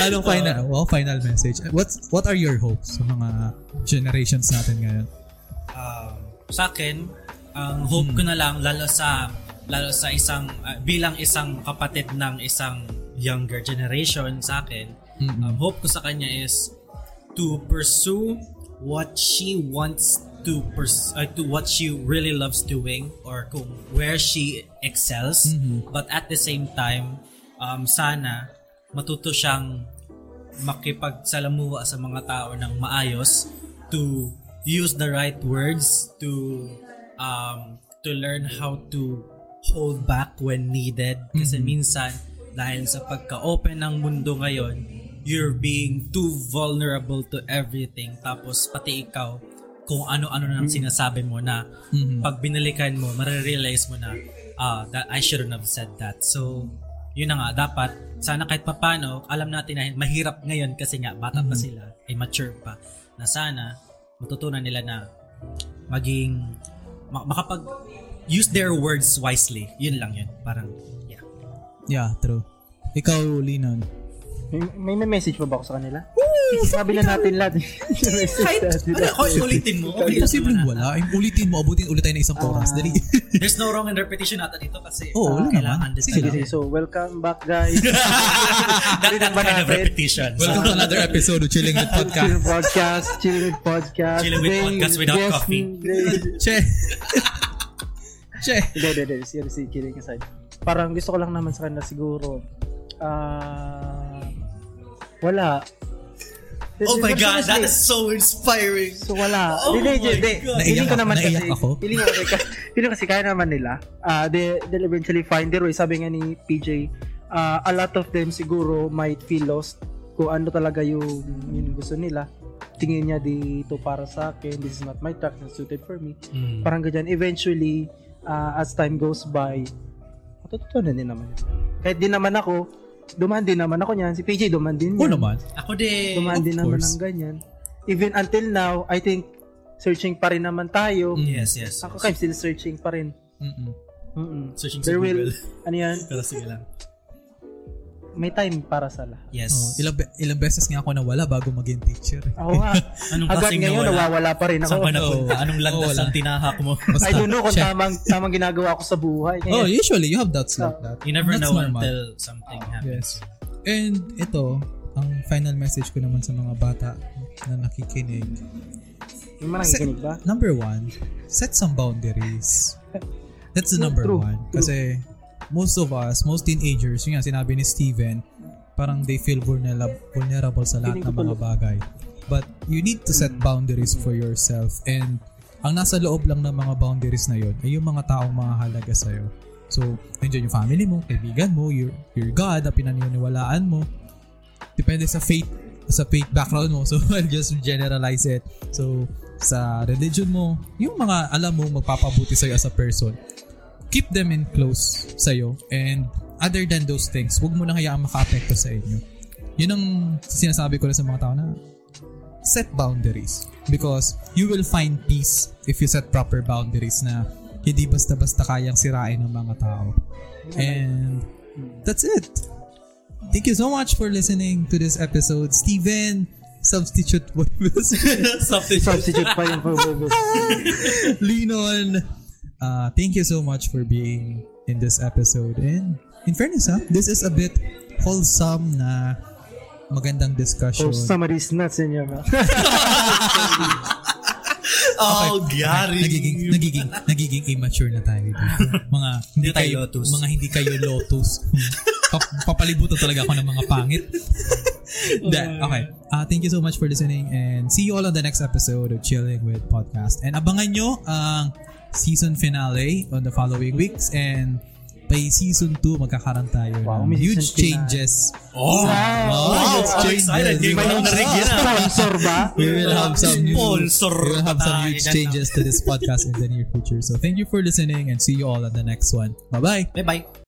[LAUGHS] [LAUGHS] Anong final? Well, final message. What's what are your hopes sa mga generations natin ngayon? um, sa akin, ang hope ko na lang lalo sa lalo sa isang uh, bilang isang kapatid ng isang younger generation sa akin, Mm-mm. ang hope ko sa kanya is to pursue what she wants to pers- uh, to what she really loves doing or kung where she excels. Mhm. but at the same time um, sana matuto siyang makipagsalamuha sa mga tao ng maayos to use the right words to um, to learn how to hold back when needed. Kasi minsan dahil sa pagka-open ng mundo ngayon you're being too vulnerable to everything. Tapos pati ikaw kung ano-ano nang sinasabi mo na Mhm. pag binalikan mo marirealize mo na ah that I shouldn't have said that so yun na nga dapat sana kahit papano alam natin na mahirap ngayon kasi nga bata pa sila ay mature pa na sana matutunan nila na maging ma- makapag use their words wisely yun lang yun parang yeah Yeah, true. Ikaw, Linon. May, may, may message pa ba ako sa kanila? Sabi na natin lahat. [LAUGHS] Yung message kahit ano, kahit ulitin mo okay lang Posibleng wala. Yung ulitin mo, abutin ulit tayo ng isang oras. Dali. [LAUGHS] there's no wrong interpretation ata dito kasi Oo, wala kailangan naman. Sige. Okay, so welcome back guys. [LAUGHS] that, that kind of repetition Welcome to another episode of Chilling with Podcast. Chill podcast, chill with podcast. Chilling with podcast without coffee. Che. che. Hindi, hindi, hindi. Seriously, kidding aside. Parang gusto ko lang naman sa kanila siguro. Ah... wala. Oh my god that is so inspiring So wala. Oh hindi, hindi. Feeling ko Naiyak- naman naiyak kasi, ako. feeling ko kasi, feeling [LAUGHS] kasi kaya naman nila. Ah, they, they'll eventually find their way. Sabi nga ni PJ, ah, a lot of them siguro might feel lost kung ano talaga yung, yung gusto nila. Tingin niya dito para sa akin, this is not my track, not suited for me. Mm. Parang ganyan. Eventually, ah, as time goes by, matututunan din naman. yun. Kahit din naman ako, dumaan din naman ako niyan. Si PJ dumaan din Oo yan. naman. Ako din. Dumaan din naman ng ganyan. Even until now, I think, searching pa rin naman tayo. Mm. Yes, yes. Ako yes. I'm still searching pa rin. Mm-mm. Mm-mm. Searching sa There will, Google. [LAUGHS] ano yan, Pero sige lang. May time para sa lahat. Yes. Oh, ilang, be- ilang beses nga ako nawala bago maging teacher. [LAUGHS] Ako nga, Anong hanggang klaseng ngayon, nawala? nawawala pa rin ako. Saan ka napunta? Oo. Anong landas Oo, ang tinahak mo? [LAUGHS] Basta, I don't know kung check. tamang, tamang ginagawa ko sa buhay. [LAUGHS] Oh, Ngayon, usually you have doubts like Oh. that. You never That's know normal. until something happens. Yes. And ito, ang final message ko naman sa mga bata na nakikinig. yung mga nakikinig ba? Number one, set some boundaries. That's the number true, one. true. Kasi most of us, most teenagers, yun nga sinabi ni Steven, parang they feel vulnerable, vulnerable sa lahat ng mga bagay. But you need to set boundaries for yourself and ang nasa loob lang ng mga boundaries na yun ay yung mga taong mahalaga sa'yo. So, nandiyan yung family mo, kaibigan mo, your, your God na pinaniniwalaan mo. Depende sa faith sa faith background mo. [LAUGHS] So, I'll just generalize it. So, sa religion mo, yung mga alam mo magpapabuti sa'yo as a person, keep them in close sa'yo. And other than those things, huwag mo na hayaang maka-apekto sa inyo. Yun ang sinasabi ko na sa mga tao na set boundaries. Because you will find peace if you set proper boundaries na hindi basta-basta kayang sirain ng mga tao. And that's it. Thank you so much for listening to this episode. Steven, substitute voice. [LAUGHS] substitute. Substitute pa yung purpose. Linon. Uh, thank you so much for being in this episode. And in fairness, ha, this is a bit wholesome na magandang discussion. So, summaries nuts in your mouth. Oh, Gary. Nagiging, nagiging, nagiging immature na tayo dito. Mga [LAUGHS] hindi Hindi tayo kayo, lotus. Mga hindi kayo lotus. [LAUGHS] Pa- papalibutan talaga ako ng mga pangit. [LAUGHS] Hindi, okay. Uh, thank you so much for listening and see you all on the next episode of Chilling with Podcast. And abangan nyo ang season finale on the following weeks and by season 2 magkakaroon tayo Wow, ng huge changes. Oh, Wow, wow, huge changes. excited. Hindi ko lang narinig yan. ah. Sponsor ba? We will have some Sponsor we will have some huge changes to this podcast in the near future. So thank you for listening and see you all on the next one. Bye bye. Bye-bye.